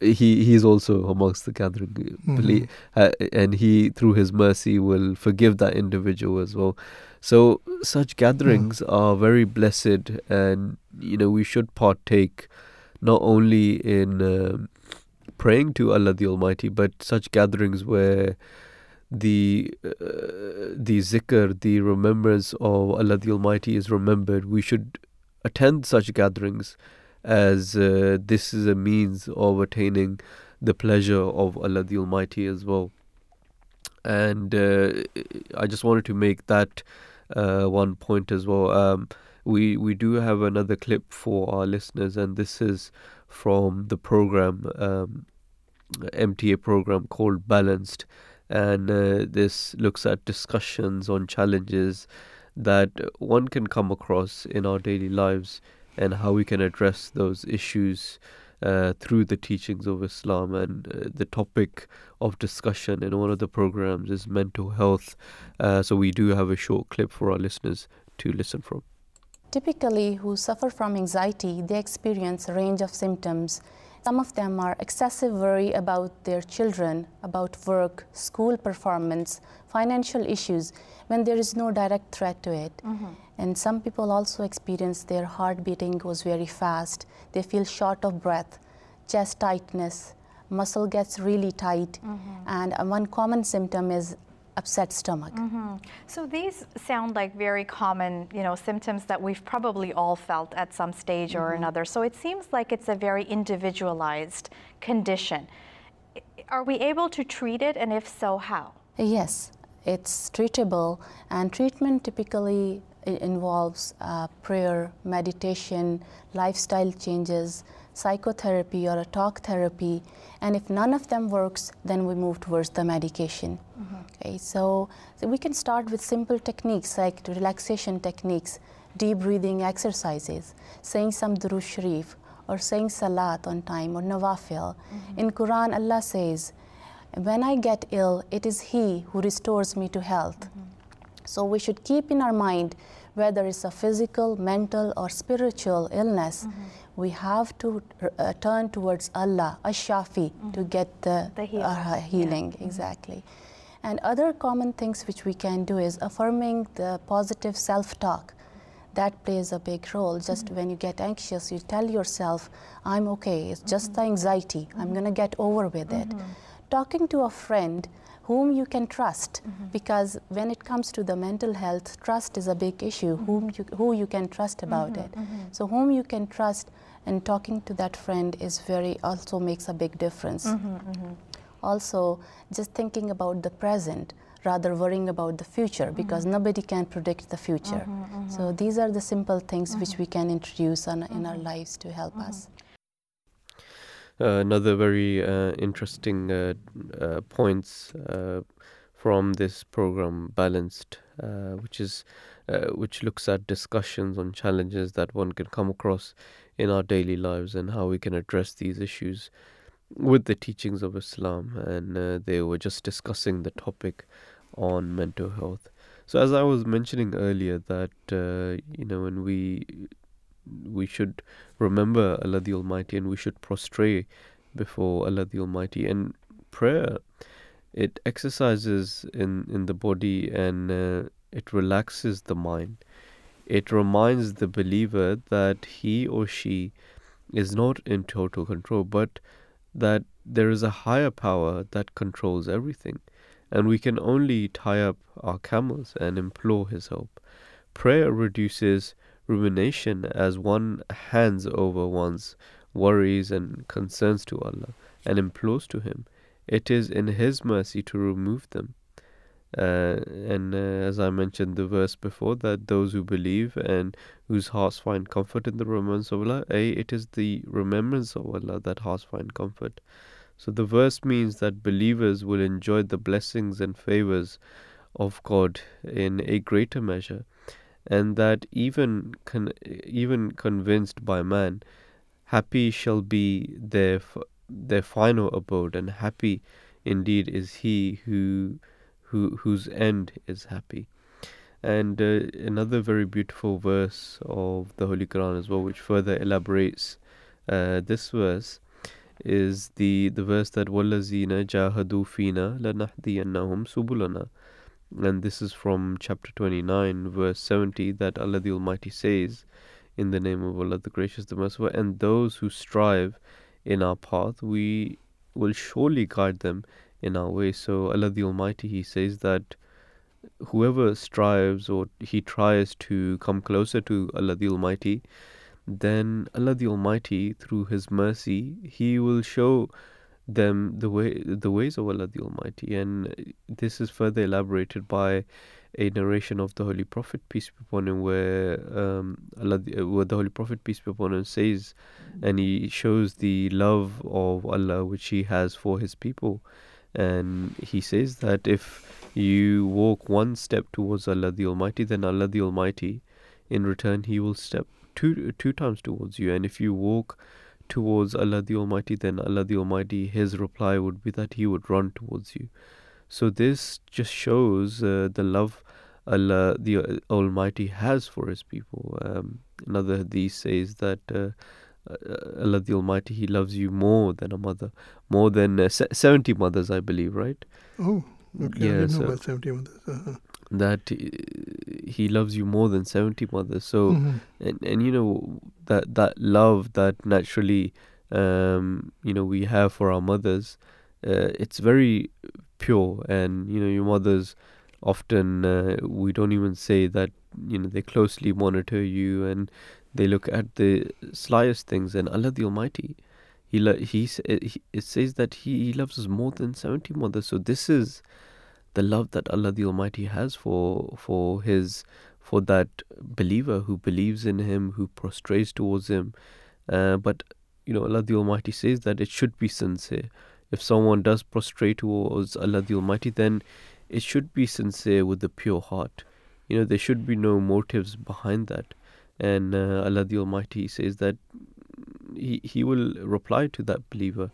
he he's also amongst the gathering mm-hmm. uh, and he through his mercy will forgive that individual as well so such gatherings mm. are very blessed, and you know we should partake not only in uh, praying to Allah the Almighty, but such gatherings where the uh, the zikr, the remembrance of Allah the Almighty is remembered. We should attend such gatherings as uh, this is a means of attaining the pleasure of Allah the Almighty as well. And uh, I just wanted to make that uh, one point as well. Um, we we do have another clip for our listeners, and this is from the program um, MTA program called Balanced, and uh, this looks at discussions on challenges that one can come across in our daily lives, and how we can address those issues uh, through the teachings of Islam. And uh, the topic of discussion in one of the programs is mental health. Uh, so we do have a short clip for our listeners to listen from. Typically, who suffer from anxiety, they experience a range of symptoms. Some of them are excessive worry about their children, about work, school performance, financial issues, when there is no direct threat to it. Mm-hmm. And some people also experience their heart beating goes very fast. They feel short of breath, chest tightness, muscle gets really tight. Mm-hmm. And one common symptom is upset stomach. Mm-hmm. So these sound like very common, you know, symptoms that we've probably all felt at some stage mm-hmm. or another. So it seems like it's a very individualized condition. Are we able to treat it, and if so, how? Yes, it's treatable, and treatment typically involves uh, prayer, meditation, lifestyle changes, psychotherapy or a talk therapy. And if none of them works, then we move towards the medication. Mm-hmm. Okay, so, so we can start with simple techniques like relaxation techniques, deep breathing exercises, saying some Durood Sharif, or saying Salat on time or Nawafil. Mm-hmm. In Quran, Allah says, when I get ill, it is He who restores me to health. Mm-hmm. So we should keep in our mind whether it's a physical, mental, or spiritual illness, mm-hmm. We have to uh, turn towards Allah, Ash-Shafi, mm-hmm. to get the, the healing. Uh, healing yeah. Mm-hmm. Exactly. Mm-hmm. And other common things which we can do is affirming the positive self-talk. That plays a big role. Just mm-hmm. when you get anxious, you tell yourself, I'm okay, it's just mm-hmm. the anxiety, I'm going to get over with it. Talking to a friend whom you can trust. Mm-hmm. because when it comes to the mental health trust is a big issue mm-hmm. whom you, who you can trust about mm-hmm. it. Mm-hmm. so whom you can trust and talking to that friend is very also makes a big difference. Mm-hmm, mm-hmm. also just thinking about the present rather worrying about the future because nobody can predict the future. So these are the simple things which we can introduce on, in our lives to help us another very uh, interesting uh, points from this program, Balanced, which is which looks at discussions on challenges that one can come across in our daily lives and how we can address these issues with the teachings of Islam. And uh, they were just discussing the topic on mental health. So, as I was mentioning earlier, that uh, you know when we we should remember Allah the Almighty and we should prostrate before Allah the Almighty. And prayer, it exercises in, in the body and uh, it relaxes the mind. It reminds the believer that he or she is not in total control, but that there is a higher power that controls everything. And we can only tie up our camels and implore His help. Prayer reduces rumination as one hands over one's worries and concerns to Allah and implores to Him. It is in His mercy to remove them. Uh, and uh, as I mentioned the verse before, that those who believe and whose hearts find comfort in the remembrance of Allah, a it is the remembrance of Allah that hearts find comfort. So the verse means that believers will enjoy the blessings and favors of God in a greater measure and that even con- even convinced by man, happy shall be their f- their final abode, and happy indeed is he who who whose end is happy. And uh, another very beautiful verse of the Holy Quran as well, which further elaborates uh, this verse, is the the verse that وَالَّذِينَ جَاهَدُوا فِينَا لَنَهْدِيَنَّهُمْ سُبُلَنَا and this is from chapter 29, verse 70, that Allah the Almighty says, In the name of Allah the Gracious, the Merciful, and those who strive in our path, we will surely guide them in our way. So, Allah the Almighty, He says that whoever strives or he tries to come closer to Allah the Almighty, then Allah the Almighty, through His mercy, He will show them the way the ways of Allah the Almighty, and this is further elaborated by a narration of the Holy Prophet peace be upon him, where um, Allah, where the Holy Prophet peace be upon him says, and he shows the love of Allah which He has for His people, and he says that if you walk one step towards Allah the Almighty, then Allah the Almighty, in return, He will step two two times towards you, and if you walk towards Allah the Almighty, then Allah the Almighty, His reply would be that He would run towards you. So this just shows uh, the love Allah the Almighty has for His people. Um, another hadith says that. Uh, uh, Allah the Almighty, He loves you more than a mother, more than uh, 70 mothers, I believe, right? Oh, okay. Yeah, I didn't so know about 70 mothers. Uh-huh. That He loves you more than 70 mothers. So, mm-hmm. and, and you know, that, that love that naturally, um, you know, we have for our mothers, uh, it's very pure. And, you know, your mothers often, uh, we don't even say that, you know, they closely monitor you and they look at the slyest things, and Allah the Almighty, He lo- he, he it says that he, he loves us more than seventy mothers. So this is the love that Allah the Almighty has for for His for that believer who believes in Him, who prostrates towards Him. Uh, but you know, Allah the Almighty says that it should be sincere. If someone does prostrate towards Allah the Almighty, then it should be sincere with a pure heart. You know, there should be no motives behind that and uh, Allah the Almighty says that he, he will reply to that believer.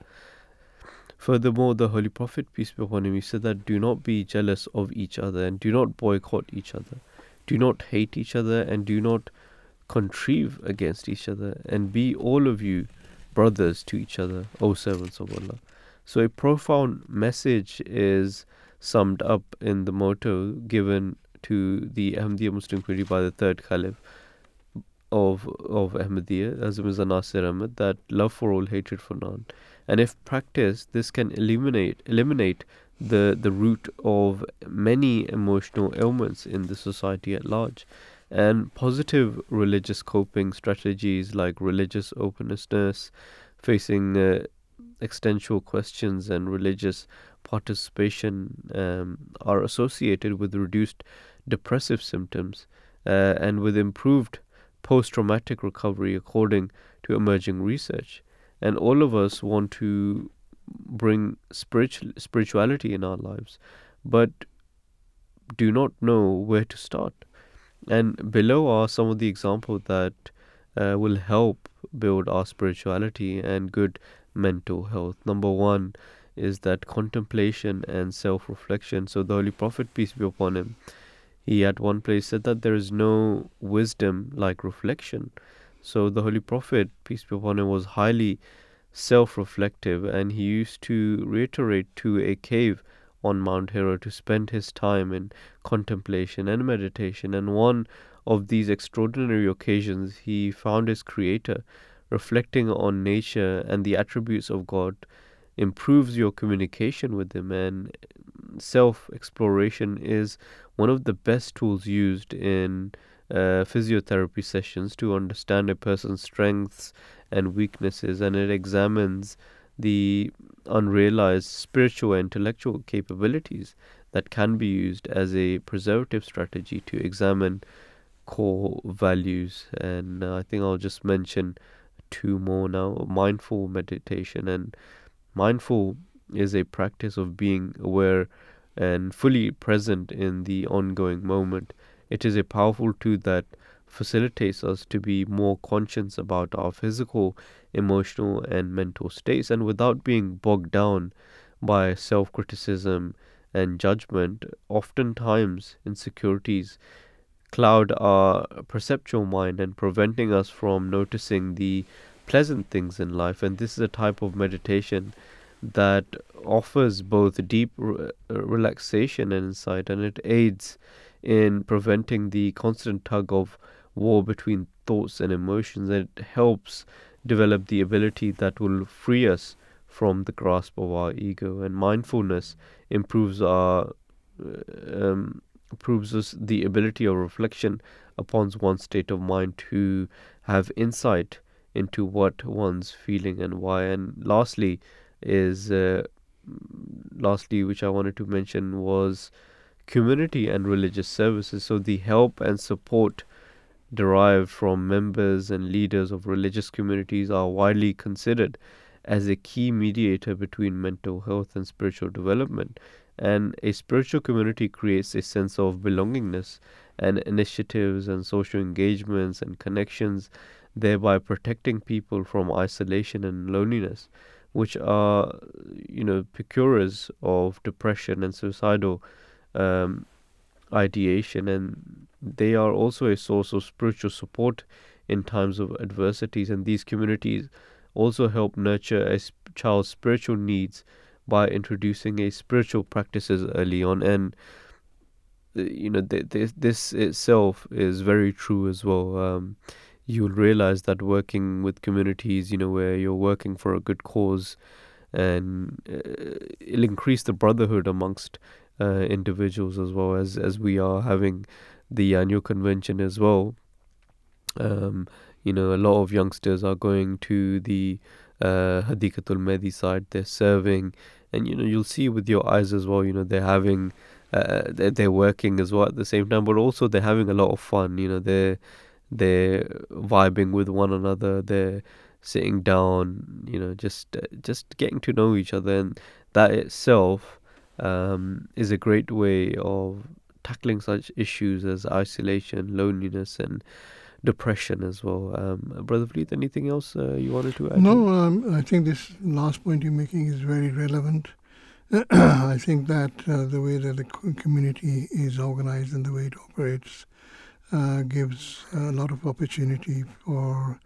Furthermore, the Holy Prophet, peace be upon him, he said that do not be jealous of each other and do not boycott each other. Do not hate each other and do not contrive against each other and be all of you brothers to each other, O servants of Allah. So a profound message is summed up in the motto given to the Ahmadiyya Muslim community by the third Caliph of of Ahmadiyya, Mirza Nasir Ahmad, that love for all, hatred for none. And if practiced, this can eliminate eliminate the the root of many emotional ailments in the society at large. And positive religious coping strategies like religious openness, facing uh, existential questions, and religious participation um, are associated with reduced depressive symptoms uh, and with improved post traumatic recovery according to emerging research. And all of us want to bring spiritual, spirituality in our lives, but do not know where to start. And below are some of the examples that uh, will help build our spirituality and good mental health. Number one is that contemplation and self reflection. So, the Holy Prophet, peace be upon him, he at one place said that there is no wisdom like reflection. So the Holy Prophet, peace be upon him, was highly self reflective and he used to reiterate to a cave on Mount Hira to spend his time in contemplation and meditation. And one of these extraordinary occasions, he found his Creator reflecting on nature and the attributes of God improves your communication with Him, and self exploration is one of the best tools used in uh, physiotherapy sessions to understand a person's strengths and weaknesses, and it examines the unrealized spiritual and intellectual capabilities that can be used as a preservative strategy to examine core values. And uh, I think I'll just mention two more now mindful meditation. And mindful is a practice of being aware and fully present in the ongoing moment. It is a powerful tool that facilitates us to be more conscious about our physical, emotional, and mental states, and without being bogged down by self criticism and judgment. Oftentimes, insecurities cloud our perceptual mind and preventing us from noticing the pleasant things in life. And this is a type of meditation that offers both deep re- relaxation and insight, and it aids in preventing the constant tug of war between thoughts and emotions. It helps develop the ability that will free us from the grasp of our ego, and mindfulness improves our uh, um, improves us the ability of reflection upon one's state of mind to have insight into what one's feeling and why. And lastly, is uh, lastly, which I wanted to mention was community and religious services. So the help and support derived from members and leaders of religious communities are widely considered as a key mediator between mental health and spiritual development. And a spiritual community creates a sense of belongingness and initiatives and social engagements and connections, thereby protecting people from isolation and loneliness, which are, you know, precursors of depression and suicidal um, ideation, and they are also a source of spiritual support in times of adversities. And these communities also help nurture a child's spiritual needs by introducing a spiritual practices early on and uh, you know th- th- this itself is very true as well um, you'll realize that working with communities you know where you're working for a good cause and uh, it'll increase the brotherhood amongst uh, individuals as well as as we are having the annual convention as well. Um, you know a lot of youngsters are going to the uh, Hadikatul Mehdi side. They're serving and you know you'll see with your eyes as well you know they're having uh, they're, they're working as well at the same time but also they're having a lot of fun. You know they're they're vibing with one another. They're sitting down you know just uh, just getting to know each other. And that itself um, is a great way of tackling such issues as isolation loneliness and depression as well. Um, brother Waleed, anything else uh, you wanted to add? No um, i think this last point you're making is very relevant. I think that uh, the way that the community is organized and the way it operates uh, gives a lot of opportunity for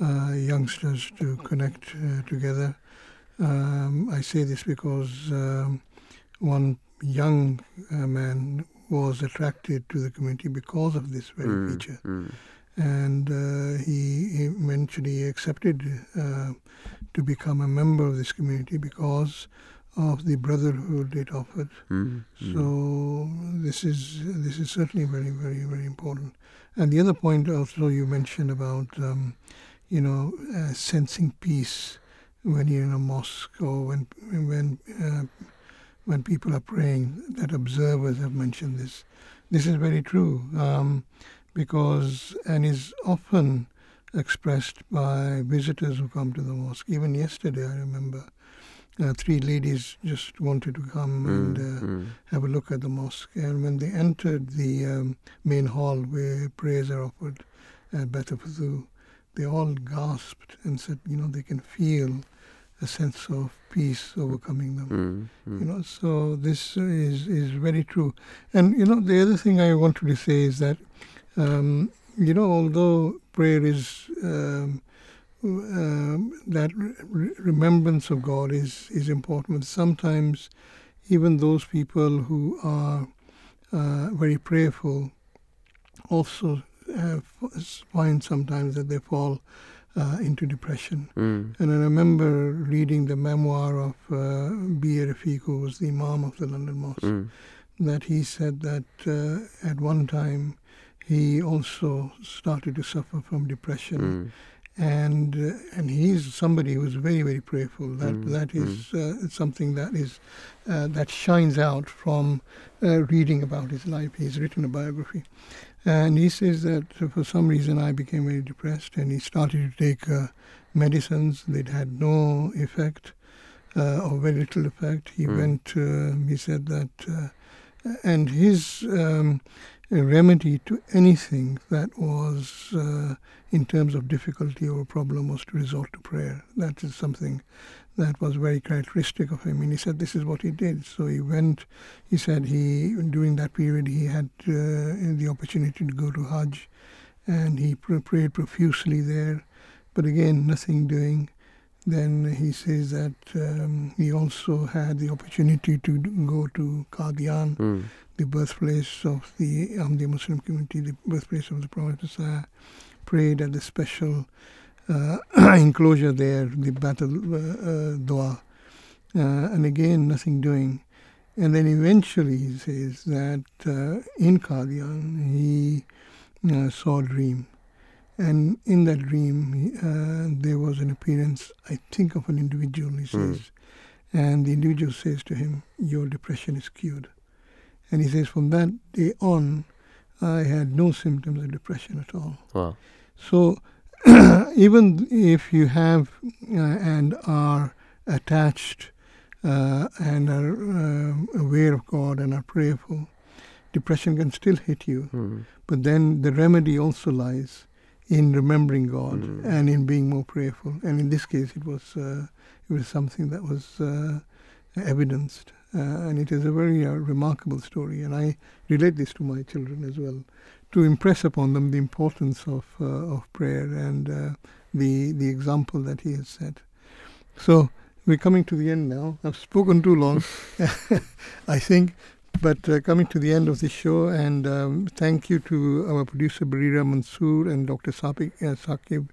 uh, youngsters to connect uh, together. Um, I say this because um, one young uh, man was attracted to the community because of this very mm, feature. Mm. And uh, he eventually accepted to become a member of this community because of the brotherhood it offered. Mm, so this is this is certainly very very very important. And the other point also you mentioned about um, you know uh, sensing peace when you're in a mosque or when when uh, when people are praying. That observers have mentioned this. This is very true um, because and is often expressed by visitors who come to the mosque. Even yesterday, I remember uh, three ladies just wanted to come mm, and uh, mm. have a look at the mosque. And when they entered the um, main hall where prayers are offered at Baitul Futuh, they all gasped and said, you know, they can feel a sense of peace overcoming them. Mm, mm, you know, so this is is very true. And you know, the other thing I wanted to say is that, um, you know, although prayer is um, um, that re- remembrance of God is, is important. Sometimes, even those people who are uh, very prayerful also find sometimes that they fall uh, into depression. Mm. And I remember reading the memoir of uh, B.A. Rafiq, who was the Imam of the London Mosque, mm. that he said that uh, at one time he also started to suffer from depression. Mm and uh, and he's somebody who's very very prayerful. That mm. that is mm. uh, something that is uh, that shines out from uh, reading about his life. He's written a biography, and he says that for some reason I became very depressed, and he started to take uh, medicines. They'd had no effect uh, or very little effect. He mm. went. he said that, and his. Um, remedy to anything that was in terms of difficulty or problem was to resort to prayer. That is something that was very characteristic of him. And he said this is what he did. So he went, he said he, during that period, he had uh, the opportunity to go to Hajj and he pr- prayed profusely there. But again, nothing doing. Then he says that um, he also had the opportunity to go to Qadian, mm. the birthplace of the um, the Muslim community, the birthplace of the Promised Messiah prayed at the special enclosure there, the Baitud Dua uh, uh. Uh, and again, nothing doing. And then eventually he says that uh, in Qadian he uh, saw a dream. And in that dream, there was an appearance, I think, of an individual, he hmm. says. Mm. And the individual says to him, Your depression is cured. And he says, From that day on, I had no symptoms of depression at all. Wow. So even if you have uh, and are attached uh, and are uh, aware of God and are prayerful, depression can still hit you. Mm. But then the remedy also lies in remembering God Mm. and in being more prayerful. And in this case, it was uh, it was something that was uh, evidenced, uh, and it is a very uh, remarkable story. And I relate this to my children as well, to impress upon them the importance of uh, of prayer and uh, the the example that he has set. So we're coming to the end now. I've spoken too long, I think. But uh, coming to the end of the show, and um, thank you to our producer Bareera Mansoor and Dr. Saqib, uh, Saqib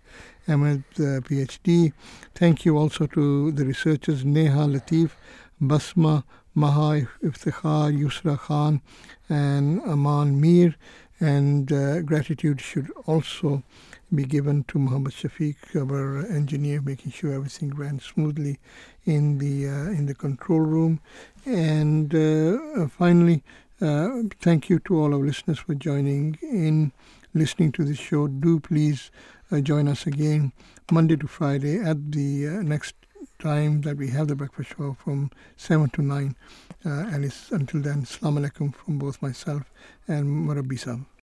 Ahmed, uh, PhD. Thank you also to the researchers Neha Latif, Basma, Maha Iftikhar, Yusra Khan, and Amaan Mir. And uh, gratitude should also be given to Muhammad Shafiq, our engineer, making sure everything ran smoothly in the uh, in the control room. And uh, finally, uh, thank you to all our listeners for joining in, listening to this show. Do please uh, join us again Monday to Friday at the uh, next time that we have the breakfast show from 7 to 9. Uh, and it's until then, Assalamu alaikum from both myself and Murabbi Sahib.